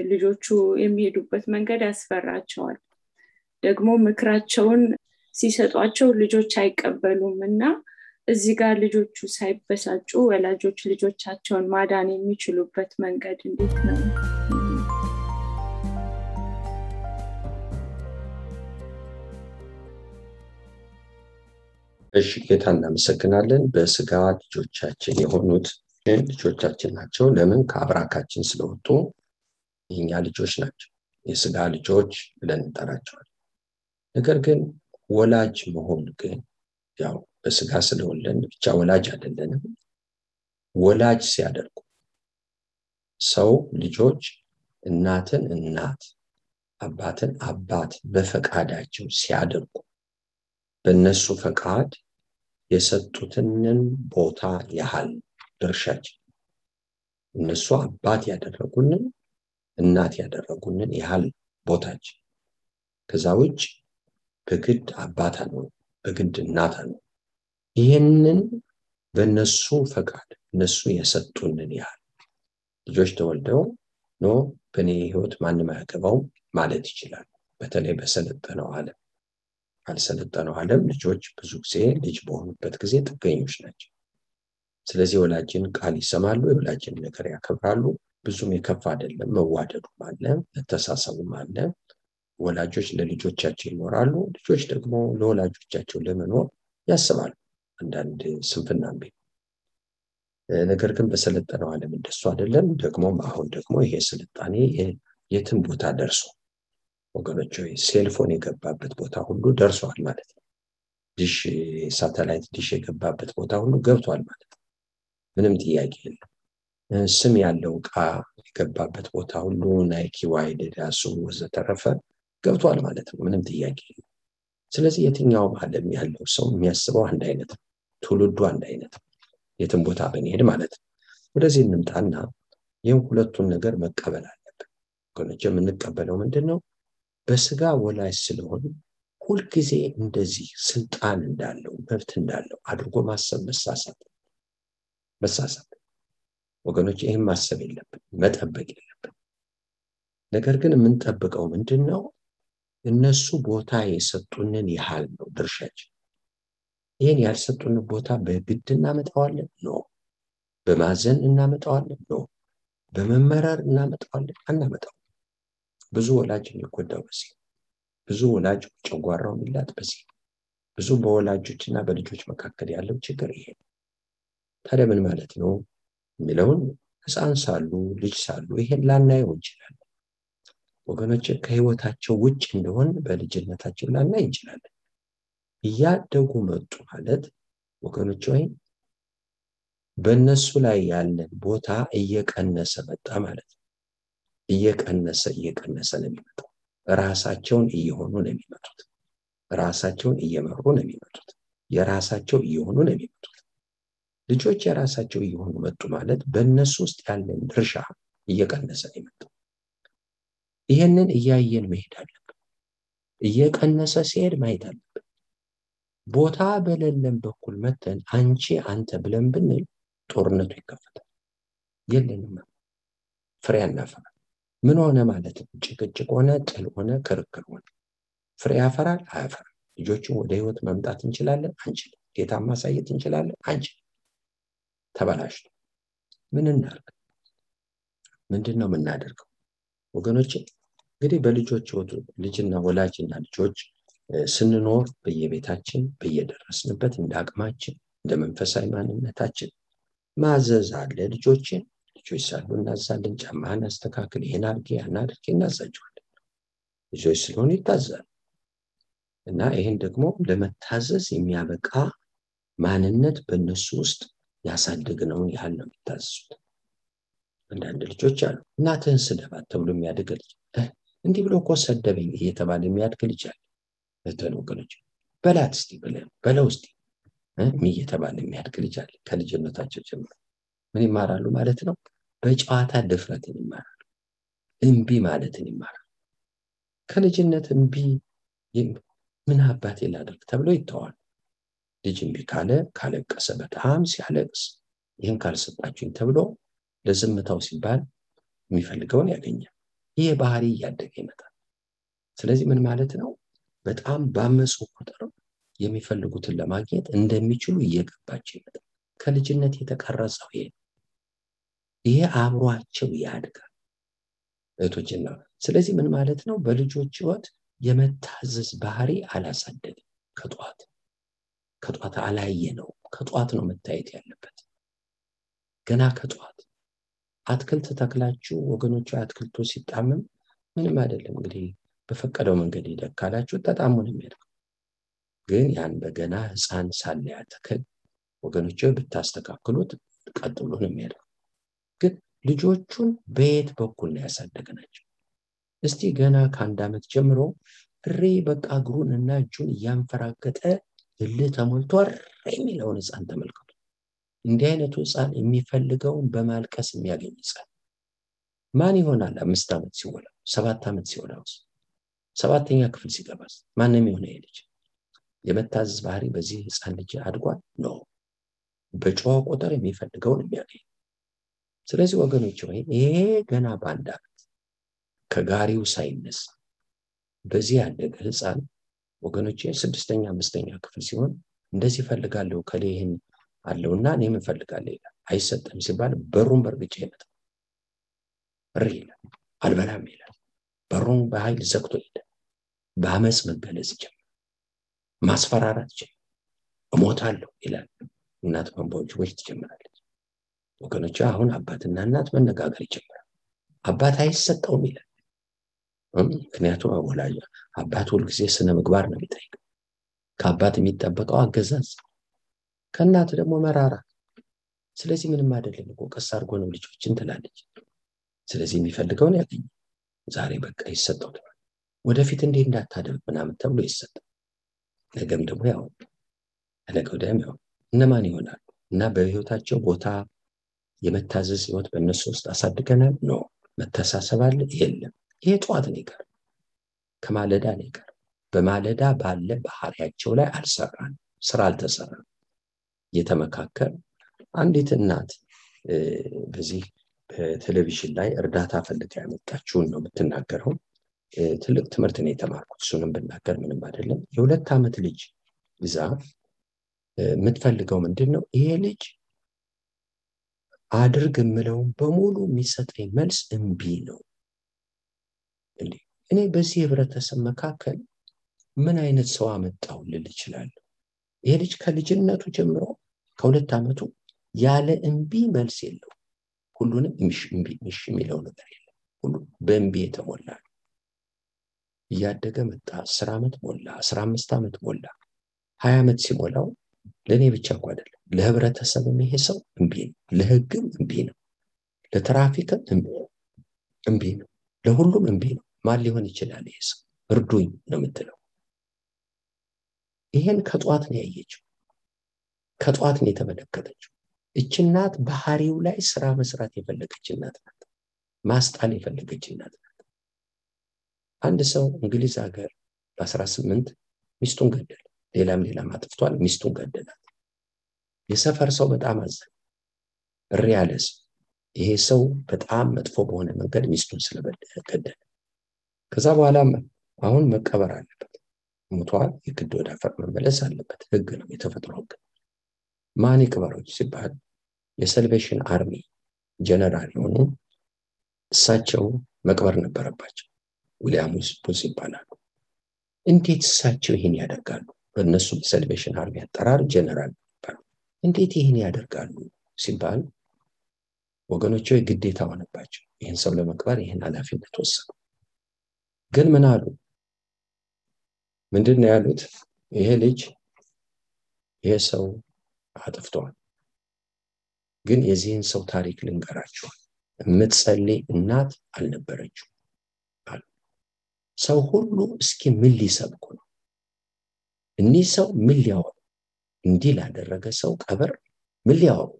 ልጆቹ የሚሄዱበት መንገድ ያስፈራቸዋል። ደግሞ ምክራቸውን ሲሰጧቸው ልጆች አይቀበሉም። እና እዚህ ጋር ልጆቹ ሳይበሳጩ ወላጆች ልጆቻቸውን ማዳን የሚችሉበት መንገድ እንዴት ነው እሺ ጌታ እናመሰግናለን። በስጋ ልጆቻችን የሆኑት ልጆቻችን ናቸው። ለምን? ከአብራካችን ስለወጡ የኛ ልጆች ናቸው። የስጋ ልጆች ብለን እንጠራቸዋል ነገር ግን ወላጅ መሆን ግን ያው በስጋ ስለወለን ብቻ ወላጅ አይደለንም። ወላጅ ሲያደርጉ ሰው ልጆች እናትን እናት አባትን አባት በፈቃዳቸው ሲያደርጉ በእነሱ ፈቃድ የሰጡትንን ቦታ ያህል ድርሻችን። እነሱ አባት ያደረጉንን እናት ያደረጉንን ያህል ቦታችን። ከዛ ውጭ በግድ አባት ነው በግድ እናት ነው ይህንን በእነሱ ፈቃድ እነሱ የሰጡንን ያህል ልጆች ተወልደው ኖ በእኔ ህይወት ማንም አያገባውም ማለት ይችላል። በተለይ በሰለጠነው ዓለም ባልሰለጠነው ዓለም ልጆች ብዙ ጊዜ ልጅ በሆኑበት ጊዜ ጥገኞች ናቸው። ስለዚህ የወላጅን ቃል ይሰማሉ፣ የወላጅን ነገር ያከብራሉ። ብዙም የከፋ አይደለም። መዋደዱም አለ፣ መተሳሰቡም አለ። ወላጆች ለልጆቻቸው ይኖራሉ፣ ልጆች ደግሞ ለወላጆቻቸው ለመኖር ያስባሉ። አንዳንድ ስንፍና ነገር ግን በሰለጠነው ዓለም እንደሱ አይደለም። ደግሞም አሁን ደግሞ ይሄ ስልጣኔ የትም ቦታ ደርሶ ወገኖች cell phone የገባበት ቦታ ሁሉ ደርሷል ማለት ነው። dish satellite dish የገባበት ቦታ ሁሉ ገብቷል ማለት ነው። ምንም ጥያቄ የለም። ስም ያለው እቃ የገባበት ቦታ ሁሉ ናይኪ፣ ዋይድ፣ ዳሱ ወዘተረፈ ገብቷል ማለት ነው። ምንም ጥያቄ የለም። ስለዚህ የትኛውም ዓለም ያለው ሰው የሚያስበው አንድ አይነት ነው። ትውልዱ አንድ አይነት ነው። የትም ቦታ ብንሄድ ማለት ነው። ወደዚህ እንምጣና ይህም ሁለቱን ነገር መቀበል አለብን። ወገኖች የምንቀበለው ምንድን ነው? በስጋ ወላጅ ስለሆን ሁልጊዜ እንደዚህ ስልጣን እንዳለው መብት እንዳለው አድርጎ ማሰብ መሳሳት መሳሳት ወገኖች፣ ይህም ማሰብ የለብን መጠበቅ የለብን። ነገር ግን የምንጠብቀው ምንድን ነው? እነሱ ቦታ የሰጡንን ያህል ነው ድርሻችን። ይህን ያልሰጡንን ቦታ በግድ እናመጣዋለን? no። በማዘን እናመጣዋለን? no። በመመረር እናመጣዋለን? አናመጣው። ብዙ ወላጅ የሚጎዳው በዚህ ብዙ ወላጅ ጨጓራው የሚላጥ በዚህ ብዙ በወላጆች እና በልጆች መካከል ያለው ችግር ይሄ ነው። ታዲያ ምን ማለት ነው የሚለውን ሕፃን ሳሉ ልጅ ሳሉ ይሄን ላናየው እንችላለን። ወገኖች ከህይወታቸው ውጭ እንደሆን በልጅነታቸው ላናይ እንችላለን። እያደጉ መጡ ማለት ወገኖች ወይ በእነሱ ላይ ያለን ቦታ እየቀነሰ መጣ ማለት ነው። እየቀነሰ እየቀነሰ ነው የሚመጣው። ራሳቸውን እየሆኑ ነው የሚመጡት። ራሳቸውን እየመሩ ነው የሚመጡት። የራሳቸው እየሆኑ ነው የሚመጡት። ልጆች የራሳቸው እየሆኑ መጡ ማለት በእነሱ ውስጥ ያለን ድርሻ እየቀነሰ ነው የመጣው። ይህንን እያየን መሄድ አለብን። እየቀነሰ ሲሄድ ማየት አለብን። ቦታ በሌለን በኩል መተን አንቺ አንተ ብለን ብንል ጦርነቱ ይከፈታል። የለንም ፍሬ አናፈራ ምን ሆነ ማለት ነው? ጭቅጭቅ ሆነ፣ ጥል ሆነ፣ ክርክር ሆነ ፍሬ ያፈራል አያፈራም? ልጆችን ወደ ህይወት መምጣት እንችላለን አንችልም? ጌታ ማሳየት እንችላለን አንችልም? ተበላሽቶ ምን እናርግ? ምንድን ነው የምናደርገው? ወገኖች እንግዲህ በልጆች ልጅና ወላጅና ልጆች ስንኖር በየቤታችን በየደረስንበት እንደ አቅማችን እንደ መንፈሳዊ ማንነታችን ማዘዝ አለ ልጆችን ልጆች ሳሉ እናዛለን። ጫማህን አስተካክል፣ ይህን አድርጌ ያን እናዛቸዋለን። ልጆች ስለሆኑ ይታዛሉ እና ይህን ደግሞ ለመታዘዝ የሚያበቃ ማንነት በእነሱ ውስጥ ያሳደግነውን ያህል ነው የሚታዘዙት። አንዳንድ ልጆች አሉ እናትህን ስደባት ተብሎ የሚያድግ ልጅ እንዲህ ብሎ ሰደበኝ እየተባለ የሚያድግ ልጅ አለ። ወገኖች በላት እስቲ በለው እስቲ እየተባለ የሚያድግ ልጅ አለ። ከልጅነታቸው ጀምሮ ምን ይማራሉ ማለት ነው? በጨዋታ ድፍረትን ይማራሉ። እምቢ ማለትን ይማራሉ። ከልጅነት እምቢ ምን አባቴ ላደርግ ተብሎ ይተዋል። ልጅ እምቢ ካለ ካለቀሰ በጣም ሲያለቅስ ይህን ካልሰጣችሁኝ ተብሎ ለዝምታው ሲባል የሚፈልገውን ያገኛል። ይህ ባህሪ እያደገ ይመጣል። ስለዚህ ምን ማለት ነው? በጣም ባመፁ ቁጥር የሚፈልጉትን ለማግኘት እንደሚችሉ እየገባቸው ይመጣል። ከልጅነት የተቀረጸው ይሄ ይሄ አብሯቸው ያድጋል። እህቶችና ስለዚህ ምን ማለት ነው? በልጆች ህይወት የመታዘዝ ባህሪ አላሳደግም ከጠዋት ከጠዋት አላየ ነው ከጠዋት ነው መታየት ያለበት። ገና ከጠዋት አትክልት ተክላችሁ ወገኖቹ አትክልቱ ሲጣመም ምንም አይደለም። እንግዲህ በፈቀደው መንገድ ሂደግ ካላችሁ ተጣሙ ነው የሚያደርገው ግን ያን በገና ህፃን ሳለ ያተክል ወገኖች ብታስተካክሉት ቀጥ ብሎ ነው የሚያደርገው ግን ልጆቹን በየት በኩል ነው ያሳደግናቸው እስቲ ገና ከአንድ ዓመት ጀምሮ እሬ በቃ እግሩን እና እጁን እያንፈራገጠ እልህ ተሞልቶ የሚለውን ህፃን ተመልከቱ። እንዲህ አይነቱ ህፃን የሚፈልገውን በማልቀስ የሚያገኝ ህፃን ማን ይሆናል? አምስት ዓመት ሲሞላው ሰባት ዓመት ሲሞላው ሰባተኛ ክፍል ሲገባስ ማንም የሆነ ልጅ የመታዘዝ ባህሪ በዚህ ህፃን ልጅ አድጓል? ነው በጨዋ ቁጥር የሚፈልገውን የሚያገኝ ስለዚህ ወገኖች ወይ ይሄ ገና በአንድ ዓመት ከጋሪው ሳይነሳ በዚህ ያደገ ህፃን ወገኖቼ ስድስተኛ አምስተኛ ክፍል ሲሆን እንደዚህ እፈልጋለሁ ከሌ ይህን አለውና እኔም እፈልጋለሁ ይላል። አይሰጥም ሲባል በሩን በእርግጫ ይመታል እሪ ይላል። አልበላም ይላል። በሩን በኃይል ዘግቶ ይላል በአመፅ መገለጽ ይጀምራል። ማስፈራራት ይችላል እሞታለሁ ይላል። እናት በንባዎች ትጀምራለች ወገኖች አሁን አባትና እናት መነጋገር ይጀምራል። አባት አይሰጠውም ይላል። ምክንያቱም ወላጅ አባት ሁልጊዜ ስነ ምግባር ነው የሚጠይቀው። ከአባት የሚጠበቀው አገዛዝ ከእናት ደግሞ መራራ። ስለዚህ ምንም አይደለም እኮ ቀስ አድርጎ ነው ልጆችን ትላለች። ስለዚህ የሚፈልገውን ያገኝ። ዛሬ በቃ ይሰጠው ትሏል ወደፊት እንዲህ እንዳታደርግ ምናምን ተብሎ ይሰጣል። ነገም ደግሞ ያው ነገ ወዲያም ያው እነማን ይሆናሉ? እና በህይወታቸው ቦታ የመታዘዝ ህይወት በእነሱ ውስጥ አሳድገናል? ኖ። መተሳሰብ አለ? የለም። ይሄ ጠዋት ነው ይቀር ከማለዳ ነው ይቀር በማለዳ ባለ ባህሪያቸው ላይ አልሰራን ስራ አልተሰራም። እየተመካከል አንዲት እናት በዚህ በቴሌቪዥን ላይ እርዳታ ፈልጋ ያመጣችውን ነው የምትናገረው። ትልቅ ትምህርት ነው የተማርኩት። እሱንም ብናገር ምንም አይደለም። የሁለት ዓመት ልጅ ይዛ የምትፈልገው ምንድን ነው ይሄ ልጅ አድርግ የምለውን በሙሉ የሚሰጠኝ መልስ እምቢ ነው። እኔ በዚህ ህብረተሰብ መካከል ምን አይነት ሰው አመጣው ልል ይችላለሁ ይሄ ልጅ ከልጅነቱ ጀምሮ ከሁለት ዓመቱ ያለ እምቢ መልስ የለው ሁሉንም ምሽ የሚለው ነገር የለም። ሁሉ በእምቢ የተሞላ ነው። እያደገ መጣ አስር ዓመት ሞላ አስራ አምስት ዓመት ሞላ። ሀያ ዓመት ሲሞላው ለእኔ ብቻ እኮ አይደለም ለህብረተሰብም ይሄ ሰው እምቢ ነው። ለህግም እምቢ ነው። ለትራፊክም እምቢ ነው። ለሁሉም እምቢ ነው። ማን ሊሆን ይችላል ይሄ ሰው? እርዱኝ ነው የምትለው። ይሄን ከጠዋት ነው ያየችው። ከጠዋት ነው የተመለከተችው። እች እናት ባህሪው ላይ ስራ መስራት የፈለገች እናት ናት። ማስጣል የፈለገች እናት ናት። አንድ ሰው እንግሊዝ ሀገር በ18 ሚስቱን ገደለ። ሌላም ሌላም አጥፍቷል። ሚስቱን ገደላት የሰፈር ሰው በጣም አዘን እሪ ያለ ሰው ይሄ ሰው በጣም መጥፎ በሆነ መንገድ ሚስቱን ስለገደለ። ከዛ በኋላ አሁን መቀበር አለበት። ሙቷል የግድ ወደ አፈር መመለስ አለበት። ህግ ነው የተፈጥሮ ህግ ማን ይቅበራቸው ሲባል የሰልቬሽን አርሚ ጀነራል የሆኑ እሳቸው መቅበር ነበረባቸው። ዊሊያም ቡዝ ይባላሉ። እንዴት እሳቸው ይህን ያደርጋሉ? በእነሱ ሰልቬሽን አርሚ አጠራር ጀነራል እንዴት ይህን ያደርጋሉ ሲባል ወገኖቹ ግዴታ ሆነባቸው። ይህን ሰው ለመቅበር ይህን ኃላፊነት ወሰኑ። ግን ምን አሉ? ምንድን ነው ያሉት? ይሄ ልጅ ይሄ ሰው አጥፍተዋል ግን የዚህን ሰው ታሪክ ልንገራቸዋል የምትጸልይ እናት አልነበረችው አሉ። ሰው ሁሉ እስኪ ምን ሊሰብኩ ነው? እኒህ ሰው ምን ሊያወሩ እንዲህ ላደረገ ሰው ቀብር ምን ሊያወሩ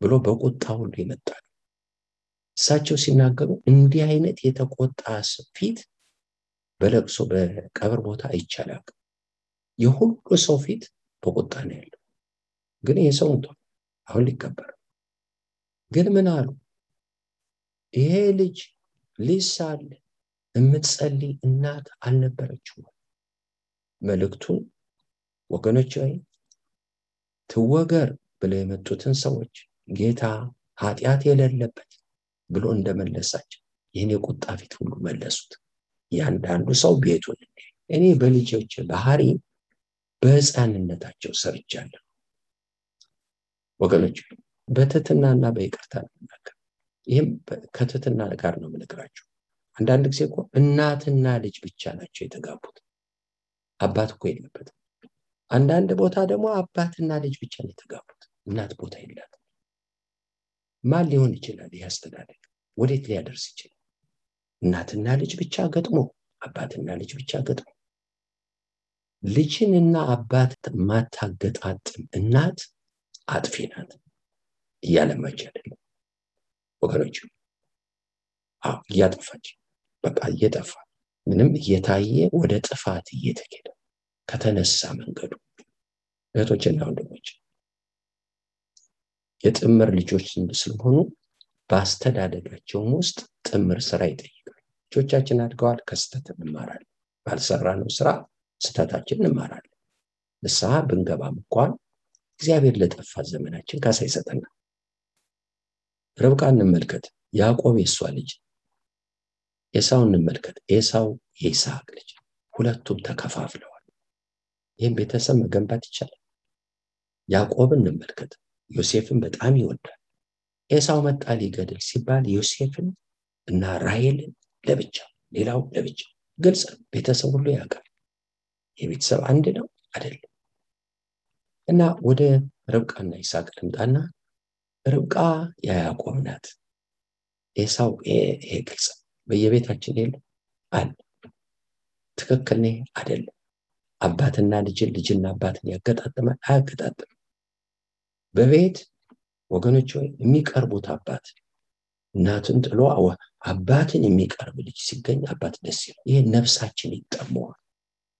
ብሎ በቁጣ ሁሉ ይመጣል እሳቸው ሲናገሩ እንዲህ አይነት የተቆጣ ፊት በለቅሶ በቀብር ቦታ አይቻላል የሁሉ ሰው ፊት በቁጣ ነው ያለው። ግን ይህ ሰው ሙቷል አሁን ሊቀበር ግን ምን አሉ? ይሄ ልጅ ልጅ የምትጸልይ እናት አልነበረችም መልእክቱን ወገኖች ወይ ትወገር ብለው የመጡትን ሰዎች ጌታ ኃጢአት የሌለበት ብሎ እንደመለሳቸው ይህን የቁጣ ፊት ሁሉ መለሱት። እያንዳንዱ ሰው ቤቱን እኔ በልጆች ባህሪ በህፃንነታቸው ሰርቻለሁ። ወገኖች በትትናና በይቅርታ ነው ይህም ከትትና ጋር ነው የምነግራቸው አንዳንድ ጊዜ እናትና ልጅ ብቻ ናቸው የተጋቡት። አባት እኮ የለበትም አንዳንድ ቦታ ደግሞ አባትና ልጅ ብቻ ነው የተጋቡት። እናት ቦታ የላት ማን ሊሆን ይችላል ይህ አስተዳደግ? ወዴት ሊያደርስ ይችላል? እናትና ልጅ ብቻ ገጥሞ አባትና ልጅ ብቻ ገጥሞ። ልጅንና አባት ማታገጣጥም እናት አጥፊ ናት እያለማች አይደለም? ወገኖች እያጠፋች በቃ እየጠፋ ምንም እየታየ ወደ ጥፋት እየተሄደ ከተነሳ መንገዱ እህቶችና ወንድሞች የጥምር ልጆች ስለሆኑ በአስተዳደጋቸውም ውስጥ ጥምር ስራ ይጠይቃል። ልጆቻችን አድገዋል፣ ከስተት እንማራለን። ባልሰራነው ስራ ስተታችን እንማራለን። ንስሐ ብንገባም እንኳን እግዚአብሔር ለጠፋ ዘመናችን ካሳ ይሰጠናል። ርብቃ እንመልከት። ያዕቆብ የእሷ ልጅ፣ ኤሳው እንመልከት። ኤሳው የይስሐቅ ልጅ፣ ሁለቱም ተከፋፍለዋል። ይህም ቤተሰብ መገንባት ይቻላል። ያዕቆብን እንመልከት። ዮሴፍን በጣም ይወዳል። ኤሳው መጣ ሊገድል ሲባል ዮሴፍን እና ራሔልን ለብቻ፣ ሌላው ለብቻ። ግልጽ ነው። ቤተሰብ ሁሉ ያውቃል። የቤተሰብ አንድ ነው አይደለም። እና ወደ ርብቃና ይስሐቅ ልምጣና ርብቃ የያዕቆብ ናት። ኤሳው ይሄ ግልጽ በየቤታችን የለ አለ። ትክክል ነህ አይደለም። አባትና ልጅን ልጅና አባትን ያገጣጥማል አያገጣጥምም። በቤት ወገኖች ወይ የሚቀርቡት አባት እናትን ጥሎ አባትን የሚቀርብ ልጅ ሲገኝ አባት ደስ ይላል። ይሄ ነፍሳችን ይጠመዋል።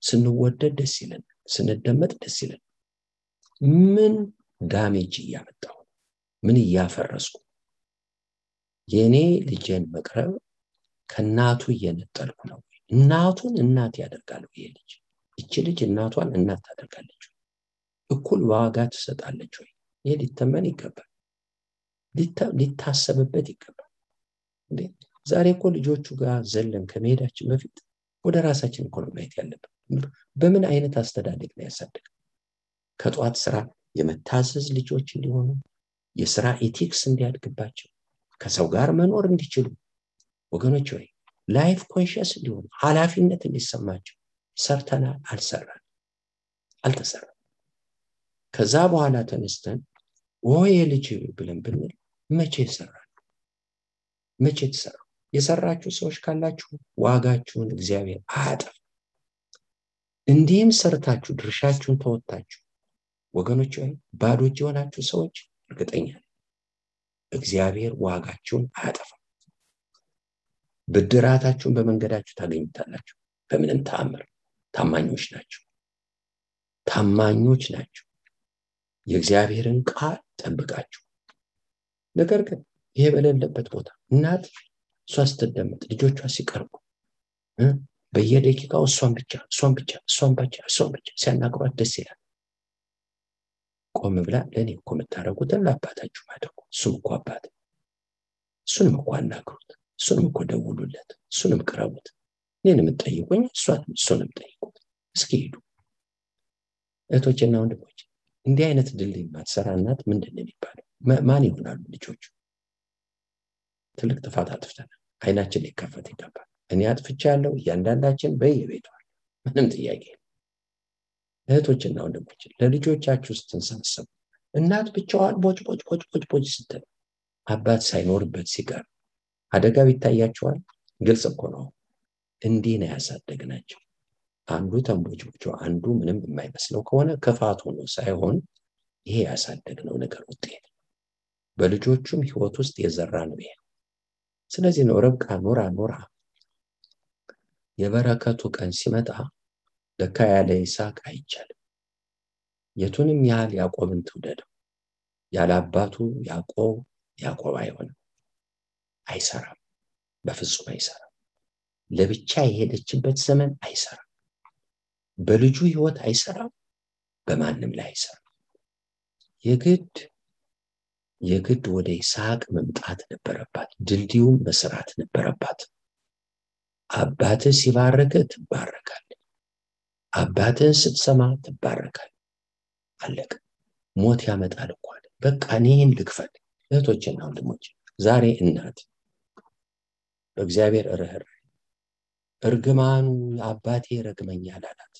ስንወደድ ደስ ይለን፣ ስንደመጥ ደስ ይለን። ምን ዳሜጅ እያመጣሁ ምን እያፈረስኩ የእኔ ልጄን መቅረብ ከእናቱ እየነጠልኩ ነው። እናቱን እናት ያደርጋል ይሄ ልጅ። እቺ ልጅ እናቷን እናት ታደርጋለች። እኩል ዋጋ ትሰጣለች ወይ? ይሄ ሊተመን ይገባል፣ ሊታሰብበት ይገባል። ዛሬ እኮ ልጆቹ ጋር ዘለን ከመሄዳችን በፊት ወደ ራሳችን እኮ ነው ማየት ያለብን። በምን አይነት አስተዳደግ ነው ያሳደግ? ከጠዋት ስራ የመታዘዝ ልጆች እንዲሆኑ የስራ ethics እንዲያድግባቸው ከሰው ጋር መኖር እንዲችሉ ወገኖች ወይ life conscious እንዲሆኑ ኃላፊነት እንዲሰማቸው ሰርተናል፣ አልሰራን፣ አልተሰራም። ከዛ በኋላ ተነስተን ወይ ልጅ ብለን ብንል መቼ ይሰራል? መቼ ተሰራ? የሰራችሁ ሰዎች ካላችሁ ዋጋችሁን እግዚአብሔር አያጠፍ። እንዲህም ሰርታችሁ ድርሻችሁን ተወጥታችሁ ወገኖች ወይ ባዶች የሆናችሁ ሰዎች እርግጠኛ እግዚአብሔር ዋጋችሁን አያጠፋም። ብድራታችሁን በመንገዳችሁ ታገኙታላችሁ። በምንም ተአምር ታማኞች ናቸው፣ ታማኞች ናቸው። የእግዚአብሔርን ቃል ጠብቃችሁ። ነገር ግን ይሄ በሌለበት ቦታ እናት እሷ ስትደመጥ ልጆቿ ሲቀርቡ በየደቂቃው እሷን ብቻ እሷን ብቻ እሷን ብቻ እሷን ብቻ ሲያናግሯት ደስ ይላል። ቆም ብላ ለእኔ እኮ የምታደርጉትን ለአባታችሁ አድርጉ። እሱም እኮ አባት፣ እሱንም እኮ አናግሩት፣ እሱንም እኮ ደውሉለት፣ እሱንም ቅረቡት። እኔን የምትጠይቁኝ እሱንም ጠይቁት። እስኪ ሄዱ እህቶችና ወንድሞች፣ እንዲህ አይነት ድልድይ ማትሰራ እናት ምንድን ነው የሚባለው? ማን ይሆናሉ ልጆቹ? ትልቅ ጥፋት አጥፍተናል። አይናችን ሊከፈት ይገባል። እኔ አጥፍቻ ያለው እያንዳንዳችን በየቤቷል ምንም ጥያቄ እህቶችና ወንድሞች ለልጆቻችሁ ስትንሰበሰቡ እናት ብቻዋን ቦጭ ቦጭ ቦጭ ቦጭ ቦጭ ስትል አባት ሳይኖርበት ሲቀር አደጋው ይታያቸዋል። ግልጽ እኮ ነው። እንዲህ ነው ያሳደግናቸው። አንዱ ተንቦጭ ቦጭ አንዱ ምንም የማይመስለው ከሆነ ክፋት ሆኖ ሳይሆን ይሄ ያሳደግነው ነገር ውጤት በልጆቹም ህይወት ውስጥ የዘራ ነው ይሄ። ስለዚህ ነው ርብቃ ኖራ ኖራ የበረከቱ ቀን ሲመጣ ለካ ያለ ይስሐቅ አይቻልም። የቱንም ያህል ያዕቆብን ትውደደው ያለ አባቱ ያዕቆብ ያዕቆብ አይሆንም፣ አይሰራም፣ በፍጹም አይሰራም። ለብቻ የሄደችበት ዘመን አይሰራም። በልጁ ህይወት አይሰራም፣ በማንም ላይ አይሰራም። የግድ የግድ ወደ ይስሐቅ መምጣት ነበረባት። ድልድዩን መስራት ነበረባት። አባትህ ሲባረክ ትባረካል። አባትህን ስትሰማ ትባረካል። አለቀ። ሞት ያመጣል አለ። በቃ እኔን ልክፈል። እህቶችና ወንድሞች ዛሬ እናት በእግዚአብሔር ርኅር እርግማኑ አባቴ ረግመኛል አላት።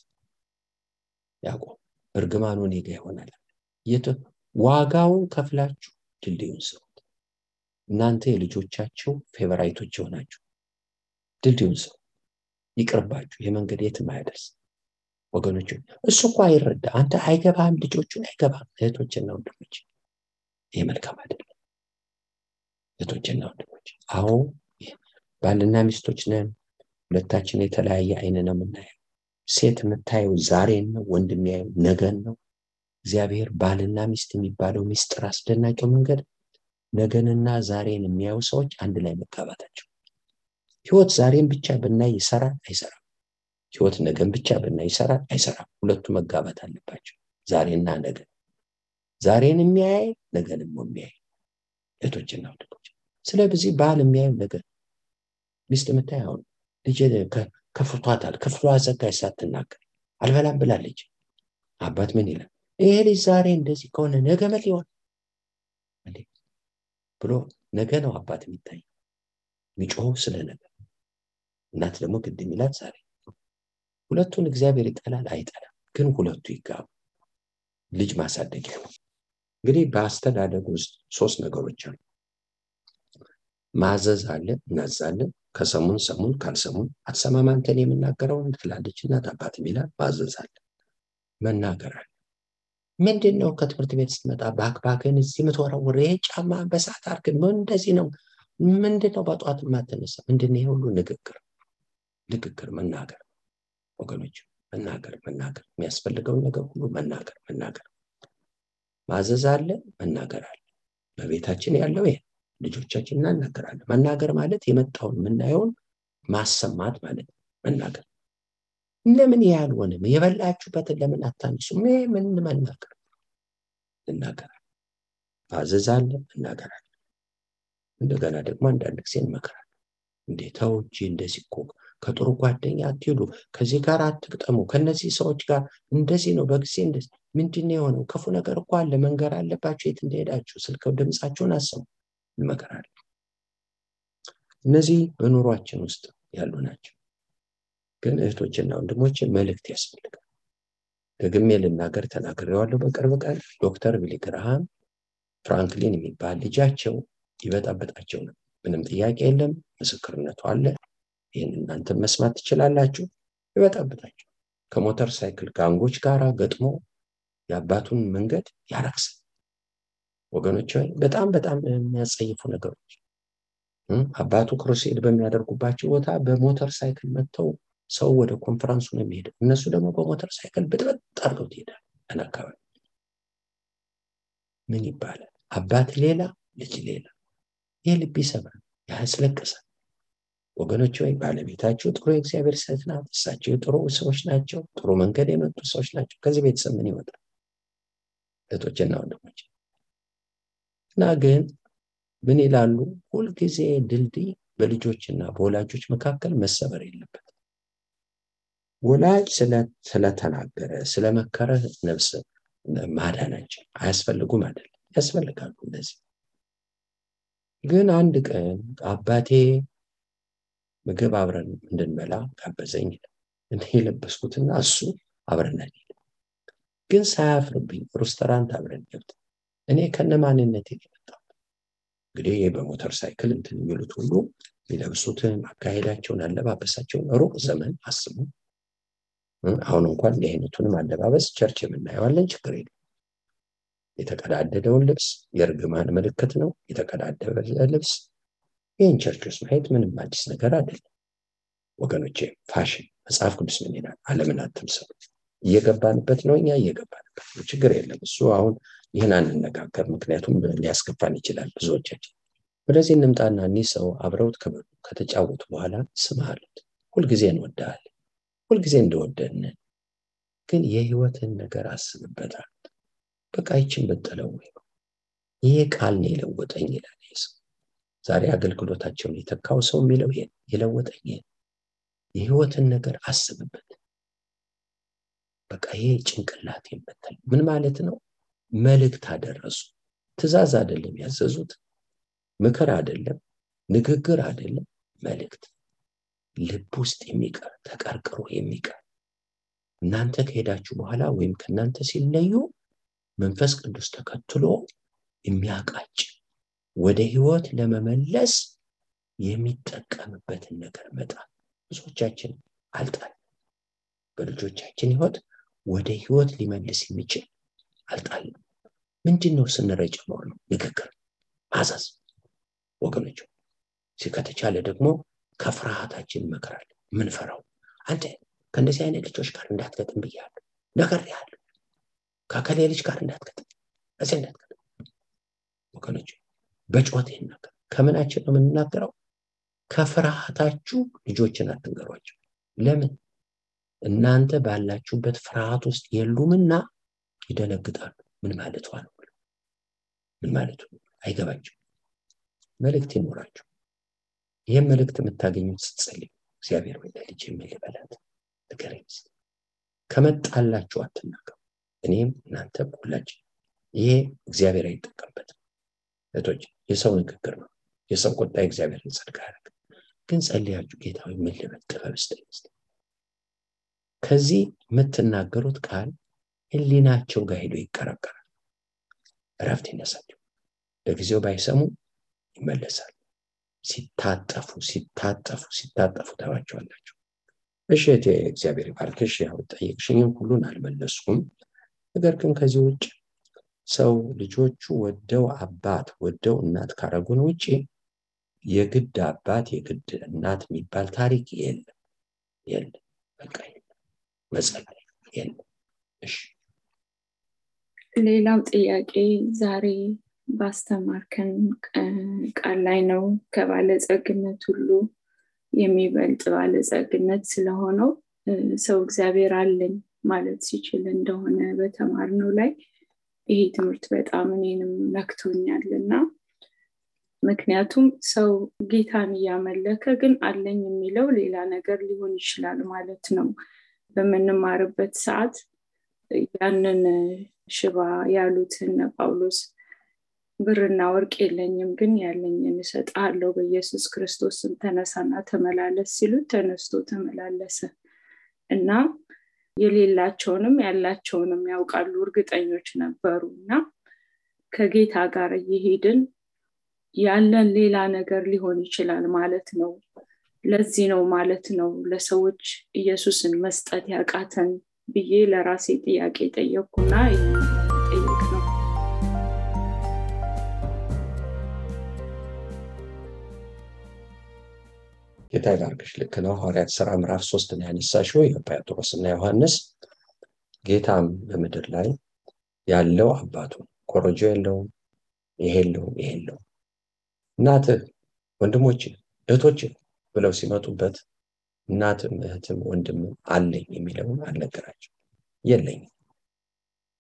ያዕቆብ እርግማኑ እኔ ጋ ይሆናል። ዋጋውን ከፍላችሁ ድልድዩን ስሩት። እናንተ የልጆቻቸው favorite ኦች የሆናችሁ ድልድዩን ስሩ። ይቅርባችሁ። ይህ መንገድ የትም አያደርስ ወገኖች። እሱ እኮ አይረዳ፣ አንተ አይገባም፣ ልጆቹን አይገባም። እህቶችና ወንድሞች ይህ መልካም አይደለም። እህቶችና ወንድሞች፣ አዎ ባልና ሚስቶች ነን። ሁለታችን የተለያየ አይን ነው የምናየው። ሴት የምታየው ዛሬን ነው፣ ወንድ የሚያየው ነገን ነው። እግዚአብሔር ባልና ሚስት የሚባለው ሚስጥር አስደናቂው መንገድ ነገንና ዛሬን የሚያዩ ሰዎች አንድ ላይ መጋባታቸው። ህይወት ዛሬን ብቻ ብናይ ይሰራል አይሰራም? ህይወት ነገን ብቻ ብናይ ይሰራል አይሰራም? ሁለቱ መጋባት አለባቸው ዛሬና ነገ። ዛሬን የሚያይ ነገንም የሚያይ። እህቶችና ወንድሞች ስለዚህ ባል የሚያየው ነገር ሚስት የምታይ አሁን ልጅ ከፍቷታል። ክፍሏ ዘጋች ሳትናገር አልበላም ብላለች አባት ምን ይላል? ይሄ ልጅ ዛሬ እንደዚህ ከሆነ ነገ መት ይሆን? ብሎ ነገ ነው አባት የሚታይ። የሚጮኸው ስለ ነገ። እናት ደግሞ ግድ የሚላት ዛሬ ሁለቱን እግዚአብሔር ይጠላል አይጠላም? ግን ሁለቱ ይጋቡ። ልጅ ማሳደጊያ ነው እንግዲህ በአስተዳደግ ውስጥ ሶስት ነገሮች አሉ። ማዘዝ አለ እናዛለን ከሰሙን ሰሙን ካልሰሙን አትሰማም አንተን የምናገረውን ትላለች። እናት አባት የሚላል ማዘዝ መናገር አለ። ምንድን ነው ከትምህርት ቤት ስትመጣ ባክባክን እዚህ የምትወረውር ይሄ ጫማ በሰዓት አርግን ምን እንደዚህ ነው። ምንድን ነው በጠዋት የማትነሳ ምንድን ይሄ ሁሉ ንግግር ንግግር መናገር ወገኖች መናገር መናገር የሚያስፈልገውን ነገር ሁሉ መናገር መናገር። ማዘዝ አለ መናገር አለ። በቤታችን ያለው ይሄ ልጆቻችን እናናገራለን። መናገር ማለት የመጣውን የምናየውን ማሰማት ማለት መናገር ለምን ይህ አልሆንም የበላችሁበትን ለምን አታንሱም ምን መናገር? እናገራለን አለ እናገራለን እንደገና ደግሞ አንዳንድ ጊዜ እንመክራለን። እንዴተው እጂ እንደዚህ እኮ ከጥሩ ጓደኛ አትሄዱ ከዚህ ጋር አትግጠሙ ከነዚህ ሰዎች ጋር እንደዚህ ነው በጊዜ እንደዚህ ምንድን የሆነው? ክፉ ነገር እኮ አለ መንገር አለባቸው የት እንደሄዳችሁ? ስልክ ድምፃቸውን አሰሙ እንመከራለን እነዚህ በኑሯችን ውስጥ ያሉ ናቸው። ግን እህቶችና ወንድሞች መልእክት ያስፈልጋል። ደግሜ ልናገር ተናግሬዋለሁ በቅርብ ቀን። ዶክተር ቢሊ ግርሃም ፍራንክሊን የሚባል ልጃቸው ይበጣበጣቸው ነው ምንም ጥያቄ የለም ምስክርነቱ አለ። ይህን እናንተ መስማት ትችላላችሁ። ይበጣበጣቸው። ከሞተር ሳይክል ጋንጎች ጋር ገጥሞ የአባቱን መንገድ ያረክሳል ወገኖች በጣም በጣም የሚያጸይፉ ነገሮች። አባቱ ክሩሴድ በሚያደርጉባቸው ቦታ በሞተር ሳይክል መጥተው ሰው ወደ ኮንፈረንሱ ነው የሚሄደው። እነሱ ደግሞ በሞተር ሳይክል ብጥበጥ አድርገው ትሄዳል አካባቢ ምን ይባላል? አባት ሌላ ልጅ ሌላ። ይህ ልብ ይሰብራል ያስለቅሳል። ወገኖች ወይ ባለቤታቸው ጥሩ የእግዚአብሔር ሴት ናት። እሳቸው ጥሩ ሰዎች ናቸው። ጥሩ መንገድ የመጡ ሰዎች ናቸው። ከዚህ ቤተሰብ ምን ይወጣል? እህቶችና ወንድሞች እና ግን ምን ይላሉ? ሁልጊዜ ድልድይ በልጆችና በወላጆች መካከል መሰበር የለበት ወላጅ ስለተናገረ ስለመከረ ነፍስ ማዳናቸው አያስፈልጉም አይደለም ያስፈልጋሉ እነዚህ። ግን አንድ ቀን አባቴ ምግብ አብረን እንድንበላ ጋበዘኝ እኔ የለበስኩትና እሱ አብረን ግን ሳያፍርብኝ ሬስቶራንት አብረን ገብተን እኔ ከነ ማንነት የመጣው እንግዲህ በሞተር ሳይክል እንትን የሚሉት ሁሉ የሚለብሱትን አካሄዳቸውን አለባበሳቸውን ሩቅ ዘመን አስቡ። አሁን እንኳን እንዲህ አለባበስ church የምናየዋለን ችግር የለም የተቀዳደደውን ልብስ የእርግማን ምልክት ነው። የተቀዳደደ ልብስ ይህን church ውስጥ ማየት ምንም አዲስ ነገር አይደለም። ወገኖቼ ፋሽን መጽሐፍ ቅዱስ ምን ይላል? አለምን አትምሰሉ። እየገባንበት ነው እኛ እየገባንበት ነው። ችግር የለም። እሱ አሁን ይህን አንነጋገር ምክንያቱም ሊያስከፋን ይችላል ብዙዎቻችን። ወደዚህ እንምጣና እኒህ ሰው አብረውት ከበሉ ከተጫወቱ በኋላ ስም አሉት። ሁልጊዜ እንወዳለን ሁልጊዜ እንደወደድን ግን የህይወትን ነገር አስብበታል በቃ ይችን ብጥለው ይሄ ቃል ነው የለወጠኝ ይላል ሰው ዛሬ አገልግሎታቸውን የተካው ሰው የሚለው ይሄ የለወጠኝ የህይወትን ነገር አስብበት። በቃ ይሄ ጭንቅላት የምትል ምን ማለት ነው መልእክት አደረሱ። ትእዛዝ አይደለም ያዘዙት ምክር አይደለም ንግግር አይደለም መልእክት ልብ ውስጥ የሚቀር ተቀርቅሮ የሚቀር። እናንተ ከሄዳችሁ በኋላ ወይም ከእናንተ ሲለዩ መንፈስ ቅዱስ ተከትሎ የሚያቃጭ ወደ ህይወት ለመመለስ የሚጠቀምበትን ነገር መጣል። ብዙዎቻችን አልጣል በልጆቻችን ህይወት ወደ ህይወት ሊመልስ የሚችል አልጣልም ምንድን ነው ስንረጭ ነው ንግግር ማዘዝ። ወገኖች ከተቻለ ደግሞ ከፍርሃታችን መከራል ምንፈራው አንተ ከእንደዚህ አይነት ልጆች ጋር እንዳትገጥም ብያለሁ። ያለ ከከሌ ልጅ ጋር እንዳትገጥም እዚህ እንዳትገጥም። ወገኖች በጮት ይናገር። ከምናችን ነው የምንናገረው? ከፍርሃታችሁ ልጆችን አትንገሯቸው። ለምን? እናንተ ባላችሁበት ፍርሃት ውስጥ የሉምና ይደነግጣሉ። ምን ማለቷ ነው? ምን ማለቱ አይገባቸው መልእክት ይኖራቸው ይህም መልእክት የምታገኙት ስትጸልዩ እግዚአብሔር ወይ ለልጅ በላት ንገረኝ ከመጣላችሁ አትናገሩ። እኔም እናንተም ሁላችን ይሄ እግዚአብሔር አይጠቀምበትም። እህቶች የሰው ንግግር ነው። የሰው ቁጣ እግዚአብሔርን ጽድቅ ያደርግ ግን ጸልያችሁ ጌታዊ ምን ልበል? ጥበብ ስጠኝ ከዚህ የምትናገሩት ቃል ህሊናቸው ጋር ሄዶ ይቀረቀራል እረፍት ይነሳቸው ለጊዜው ባይሰሙ ይመለሳል። ሲታጠፉ ሲታጠፉ ሲታጠፉ ታዋቸዋላቸው እሺ እግዚአብሔር ባርክሽ ያው ጠየቅሽኝም ሁሉን አልመለስኩም። ነገር ግን ከዚህ ውጭ ሰው ልጆቹ ወደው አባት ወደው እናት ካረጉን ውጭ የግድ አባት የግድ እናት የሚባል ታሪክ የለም። የለም። በቃ መጸለይ የለም። እሺ ሌላው ጥያቄ ዛሬ ባስተማርከን ቃል ላይ ነው። ከባለጸግነት ሁሉ የሚበልጥ ባለጸግነት ስለሆነው ሰው እግዚአብሔር አለኝ ማለት ሲችል እንደሆነ በተማርነው ላይ ይሄ ትምህርት በጣም እኔንም ነክቶኛል እና ምክንያቱም ሰው ጌታን እያመለከ ግን አለኝ የሚለው ሌላ ነገር ሊሆን ይችላል ማለት ነው። በምንማርበት ሰዓት ያንን ሽባ ያሉትን ጳውሎስ ብርና ወርቅ የለኝም ግን ያለኝን እሰጥሃለሁ። በኢየሱስ ክርስቶስም ተነሳና ተመላለስ ሲሉት ተነስቶ ተመላለሰ። እና የሌላቸውንም ያላቸውንም ያውቃሉ እርግጠኞች ነበሩ። እና ከጌታ ጋር እየሄድን ያለን ሌላ ነገር ሊሆን ይችላል ማለት ነው። ለዚህ ነው ማለት ነው ለሰዎች ኢየሱስን መስጠት ያቃተን ብዬ ለራሴ ጥያቄ ጠየቅኩና ጠየቅ ነው። ጌታ ይባርክሽ ልክ ነው። ሐዋርያት ስራ ምዕራፍ ሶስት ነው ያነሳሽው። የጴጥሮስ እና ዮሐንስ ጌታም በምድር ላይ ያለው አባቱ ኮረጆ የለውም ይሄ የለውም ይሄ የለውም። እናትህ ወንድሞች እህቶች ብለው ሲመጡበት እናትም እህትም ወንድም አለኝ የሚለውን አልነገራቸው የለኝም።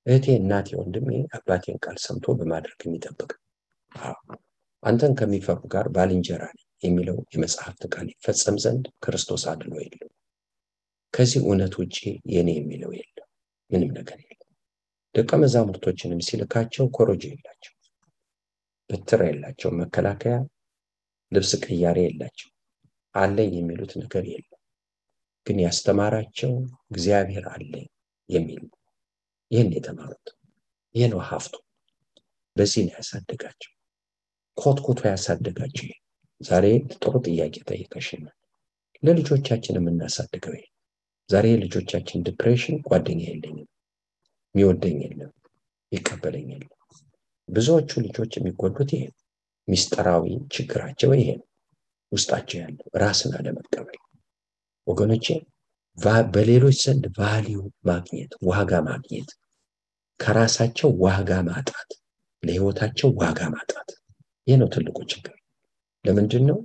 እህቴ እናቴ ወንድሜ አባቴን ቃል ሰምቶ በማድረግ የሚጠብቅ አንተን ከሚፈሩ ጋር ባልንጀራ ነኝ የሚለው የመጽሐፍት ቃል ይፈጸም ዘንድ ክርስቶስ አድሎ የለው ከዚህ እውነት ውጭ የኔ የሚለው የለም። ምንም ነገር የለም። ደቀ መዛሙርቶችንም ሲልካቸው ኮረጆ የላቸው ብትር የላቸው መከላከያ ልብስ ቅያሬ የላቸው አለኝ የሚሉት ነገር የለም ግን ያስተማራቸው እግዚአብሔር አለኝ የሚል ይህን የተማሩት ይህ ነው ሀፍቱ በዚህ ነው ያሳደጋቸው። ኮትኮቶ ያሳደጋቸው። ዛሬ ጥሩ ጥያቄ ጠይቀሽናል ለልጆቻችን የምናሳድገው ይሄ ዛሬ ልጆቻችን ዲፕሬሽን ጓደኛ የለኝም የሚወደኝ የለም ይቀበለኝ የለም። ብዙዎቹ ልጆች የሚጎዱት ይሄ ሚስጥራዊ ችግራቸው ይሄ ነው። ውስጣቸው ያለው ራስን አለመቀበል ወገኖቼ በሌሎች ዘንድ ቫሊዩ ማግኘት ዋጋ ማግኘት ከራሳቸው ዋጋ ማጣት ለህይወታቸው ዋጋ ማጣት። ይህ ነው ትልቁ ችግር። ለምንድን ነው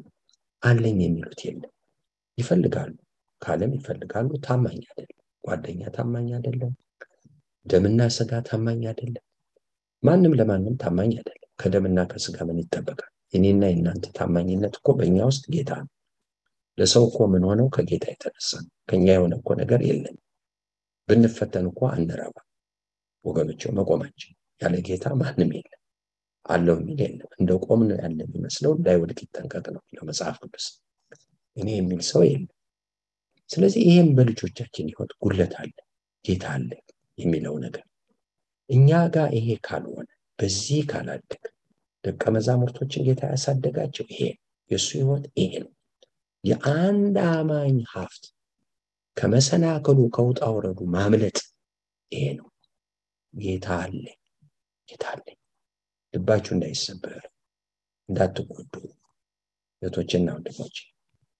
አለኝ የሚሉት የለም። ይፈልጋሉ ካለም ይፈልጋሉ ታማኝ አይደለም። ጓደኛ ታማኝ አይደለም። ደምና ስጋ ታማኝ አይደለም። ማንም ለማንም ታማኝ አይደለም። ከደምና ከስጋ ምን ይጠበቃል? የኔና የእናንተ ታማኝነት እኮ በእኛ ውስጥ ጌታ ነው ለሰው እኮ ምን ሆነው? ከጌታ የተነሳ ነው። ከኛ የሆነ እኮ ነገር የለም። ብንፈተን እኮ አንረባ ወገኖቸው መቆማችን ያለ ጌታ ማንም የለም። አለው የሚል የለም። እንደ ቆም ነው ያለ የሚመስለው እንዳይወድቅ ይጠንቀቅ ነው ለመጽሐፍ ቅዱስ። እኔ የሚል ሰው የለም። ስለዚህ ይህም በልጆቻችን ህይወት ጉለት አለ ጌታ አለ የሚለው ነገር። እኛ ጋር ይሄ ካልሆነ በዚህ ካላደግ ደቀ መዛሙርቶችን ጌታ ያሳደጋቸው ይሄ የእሱ ህይወት ይሄ ነው የአንድ አማኝ ሀብት ከመሰናክሉ ከውጣ ውረዱ ማምለጥ ይሄ ነው ጌታ አለ ጌታ አለ ልባችሁ እንዳይሰበር እንዳትጎዱ እህቶችና ወንድሞች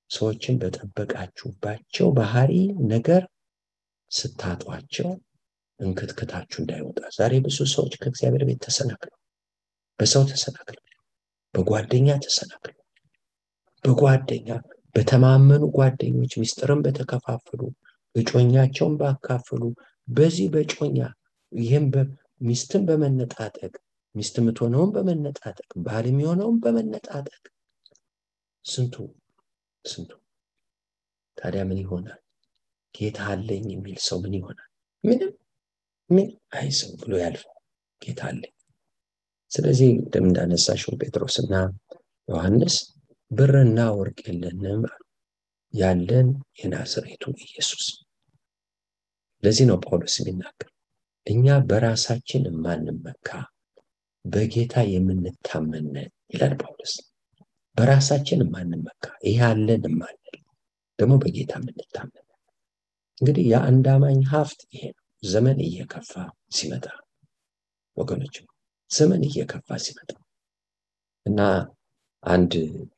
ሰዎችን በጠበቃችሁባቸው ባህሪ ነገር ስታጧቸው እንክትክታችሁ እንዳይወጣ። ዛሬ ብዙ ሰዎች ከእግዚአብሔር ቤት ተሰናክለው፣ በሰው ተሰናክለው፣ በጓደኛ ተሰናክለው፣ በጓደኛ በተማመኑ ጓደኞች ሚስጥርን በተከፋፈሉ እጮኛቸውን ባካፈሉ በዚህ በጮኛ ይህም ሚስትን በመነጣጠቅ ሚስት የምትሆነውን በመነጣጠቅ ባል የሚሆነውን በመነጣጠቅ ስንቱ ስንቱ ታዲያ ምን ይሆናል? ጌታ አለኝ የሚል ሰው ምን ይሆናል? ምንም ምን አይሰው ብሎ ያልፋል። ጌታ አለኝ። ስለዚህ ቅድም እንዳነሳሽው ጴጥሮስና ዮሐንስ ብርና ወርቅ የለንም ያለን የናዝሬቱ ኢየሱስ። ለዚህ ነው ጳውሎስ የሚናገር እኛ በራሳችን የማንመካ በጌታ የምንታመን ይላል ጳውሎስ። በራሳችን የማንመካ ይህ አለን የማንል ደግሞ በጌታ የምንታመን። እንግዲህ የአንድ አማኝ ሀብት ይሄ ነው። ዘመን እየከፋ ሲመጣ ወገኖች፣ ዘመን እየከፋ ሲመጣ እና አንድ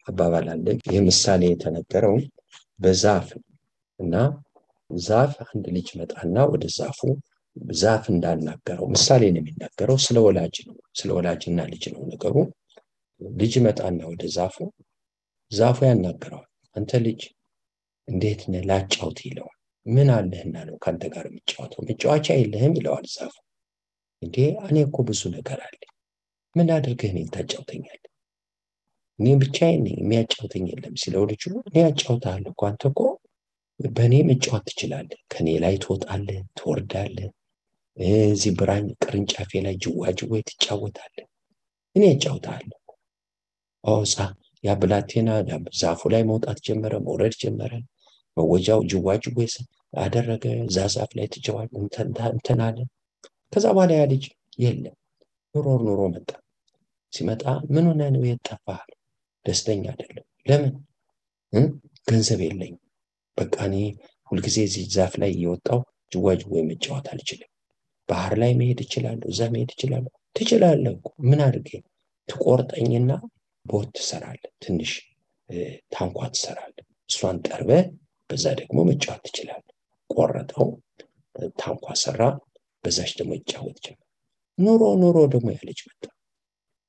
አባባል አለ። ይህ ምሳሌ የተነገረው በዛፍ እና ዛፍ አንድ ልጅ መጣና ወደ ዛፉ ዛፍ እንዳናገረው ምሳሌ ነው የሚናገረው። ስለ ወላጅ ነው፣ ስለ ወላጅና ልጅ ነው ነገሩ። ልጅ መጣና ወደ ዛፉ ዛፉ ያናገረዋል። አንተ ልጅ እንዴት ነህ ላጫውት ይለዋል። ምን አለህና ነው ከአንተ ጋር የሚጫወተው? መጫወቻ የለህም ይለዋል ዛፉ። እንዴ እኔ እኮ ብዙ ነገር አለ። ምን አድርገህ እኔን ታጫውተኛለህ? እኔ ብቻዬን ነኝ የሚያጫውተኝ የለም ሲለው ልጁ እኔ ያጫውትሃለሁ እኮ አንተ እኮ በእኔ መጫወት ትችላለህ። ከእኔ ላይ ትወጣለህ፣ ትወርዳለህ። እዚህ ብራኝ ቅርንጫፌ ላይ ጅዋጅዌ ትጫወታለህ። እኔ ያጫውትሃለሁ። ኦፃ ያ ብላቴና ዛፉ ላይ መውጣት ጀመረ፣ መውረድ ጀመረ። መወጃው ጅዋጅዌ አደረገ። እዛ ላይ ትጀዋል እንትን ከዛ በኋላ ያ ልጅ የለም ኑሮ ኑሮ መጣ። ሲመጣ ምን ሆነ ነው የት ጠፋህ? ደስተኛ አይደለም። ለምን? ገንዘብ የለኝም። በቃ እኔ ሁልጊዜ እዚህ ዛፍ ላይ እየወጣው ጅዋጅዌ መጫወት አልችልም። ባህር ላይ መሄድ እችላለሁ፣ እዛ መሄድ እችላለሁ። ትችላለህ እኮ ምን አድርጌ ትቆርጠኝና ቦት ትሰራለህ፣ ትንሽ ታንኳ ትሰራለህ። እሷን ጠርበህ በዛ ደግሞ መጫወት ትችላለህ። ቆረጠው፣ ታንኳ ሰራ፣ በዛች ደግሞ ይጫወት ጀመር። ኑሮ ኑሮ ደግሞ ያለች መጣ።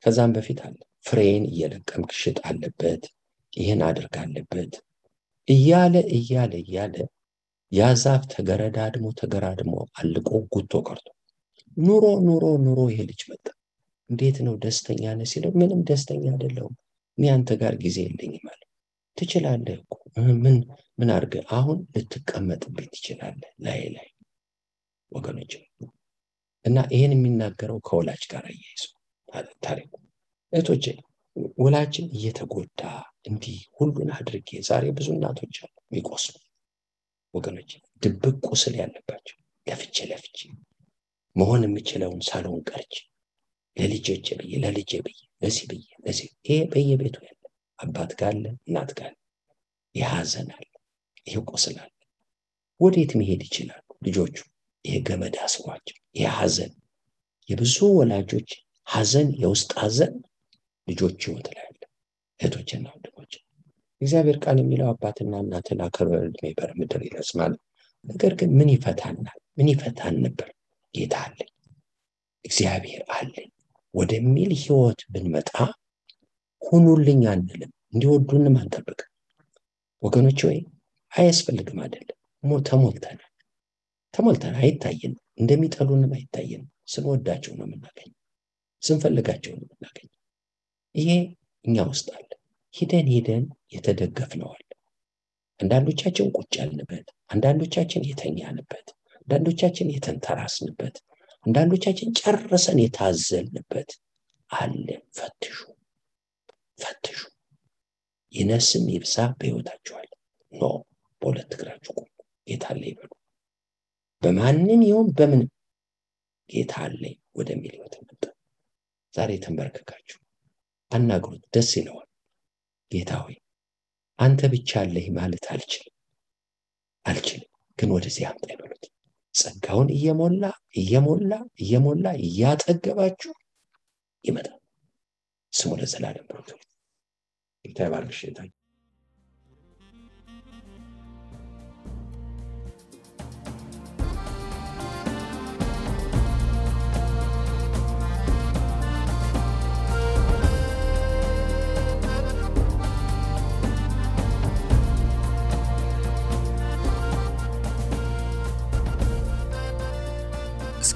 ከዛም በፊት አለ ፍሬን እየለቀምክ ሽጥ አለበት፣ ይህን አድርግ አለበት እያለ እያለ እያለ ያ ተገረዳድሞ ተገራድሞ አልቆ ጉቶ ቀርቶ ኑሮ ኑሮ ኑሮ ይሄ ልጅ መጣ። እንዴት ነው ደስተኛ ነህ ሲለው ምንም ደስተኛ አይደለሁም፣ እኔ አንተ ጋር ጊዜ የለኝም አለ። ትችላለህ ምን ምን አድርገህ አሁን ልትቀመጥብኝ ትችላለህ ላይ ላይ ወገኖች እና ይህን የሚናገረው ከወላጅ ጋር አያይዞ ታሪኩ እህቶቼ ወላጅን እየተጎዳ እንዲህ ሁሉን አድርጌ ዛሬ ብዙ እናቶች አሉ የሚቆስሉ። ወገኖች ድብቅ ቁስል ያለባቸው ለፍቼ ለፍቼ መሆን የምችለውን ሳልሆን ቀርቼ ለልጆቼ ብዬ ለልጄ ብዬ ለዚህ ብዬ ለዚህ ይሄ በየቤቱ ያለ አባት ጋለ እናት ጋለ ይህ ሀዘን አለ ይህ ቁስል ወዴት መሄድ ይችላሉ ልጆቹ? ይሄ ገመድ አስሯቸው ይህ የብዙ ወላጆች ሀዘን የውስጥ ሀዘን ልጆች ህይወት ላይ አለ እህቶችና ወንድሞች። እግዚአብሔር ቃል የሚለው አባትና እናትን አክብር ዕድሜ በምድር ይረዝማል። ነገር ግን ምን ይፈታናል? ምን ይፈታን ነበር? ጌታ አለኝ እግዚአብሔር አለኝ ወደሚል ህይወት ብንመጣ ሁኑልኝ አንልም እንዲወዱንም አንጠብቅም። ወገኖች ወይ አያስፈልግም አይደለም። ተሞልተናል ተሞልተን አይታየንም እንደሚጠሉንም አይታየንም። ስንወዳቸው ነው የምናገኘው ስንፈልጋቸው ነው የምናገኘው ይሄ እኛ ውስጥ አለ። ሂደን ሂደን የተደገፍነዋል። አንዳንዶቻችን ቁጭ ያልንበት አንዳንዶቻችን የተኛንበት አንዳንዶቻችን የተንተራስንበት አንዳንዶቻችን ጨርሰን የታዘልንበት አለ። ፈትሹ ፈትሹ። ይነስም ይብሳ በህይወታችኋል ኖ በሁለት እግራችሁ ቁሙ ጌታ አለ ይበሉ። በማንም ይሁን በምንም ጌታ አለኝ ወደሚል ህይወት መጣ ዛሬ ተንበርክካችሁ አናግሩት ደስ ይለዋል። ጌታ ሆይ አንተ ብቻ አለህ ማለት አልችልም። አልችልም ግን ወደዚህ አምጣ ይበሉት። ጸጋውን እየሞላ እየሞላ እየሞላ እያጠገባችሁ ይመጣል። ስሙ ለዘላለም ብሩክ ጌታ ይባርክሽ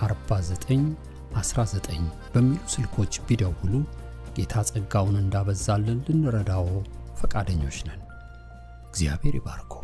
49 19 በሚሉ ስልኮች ቢደውሉ ጌታ ጸጋውን እንዳበዛልን ልንረዳዎ ፈቃደኞች ነን። እግዚአብሔር ይባርኮ።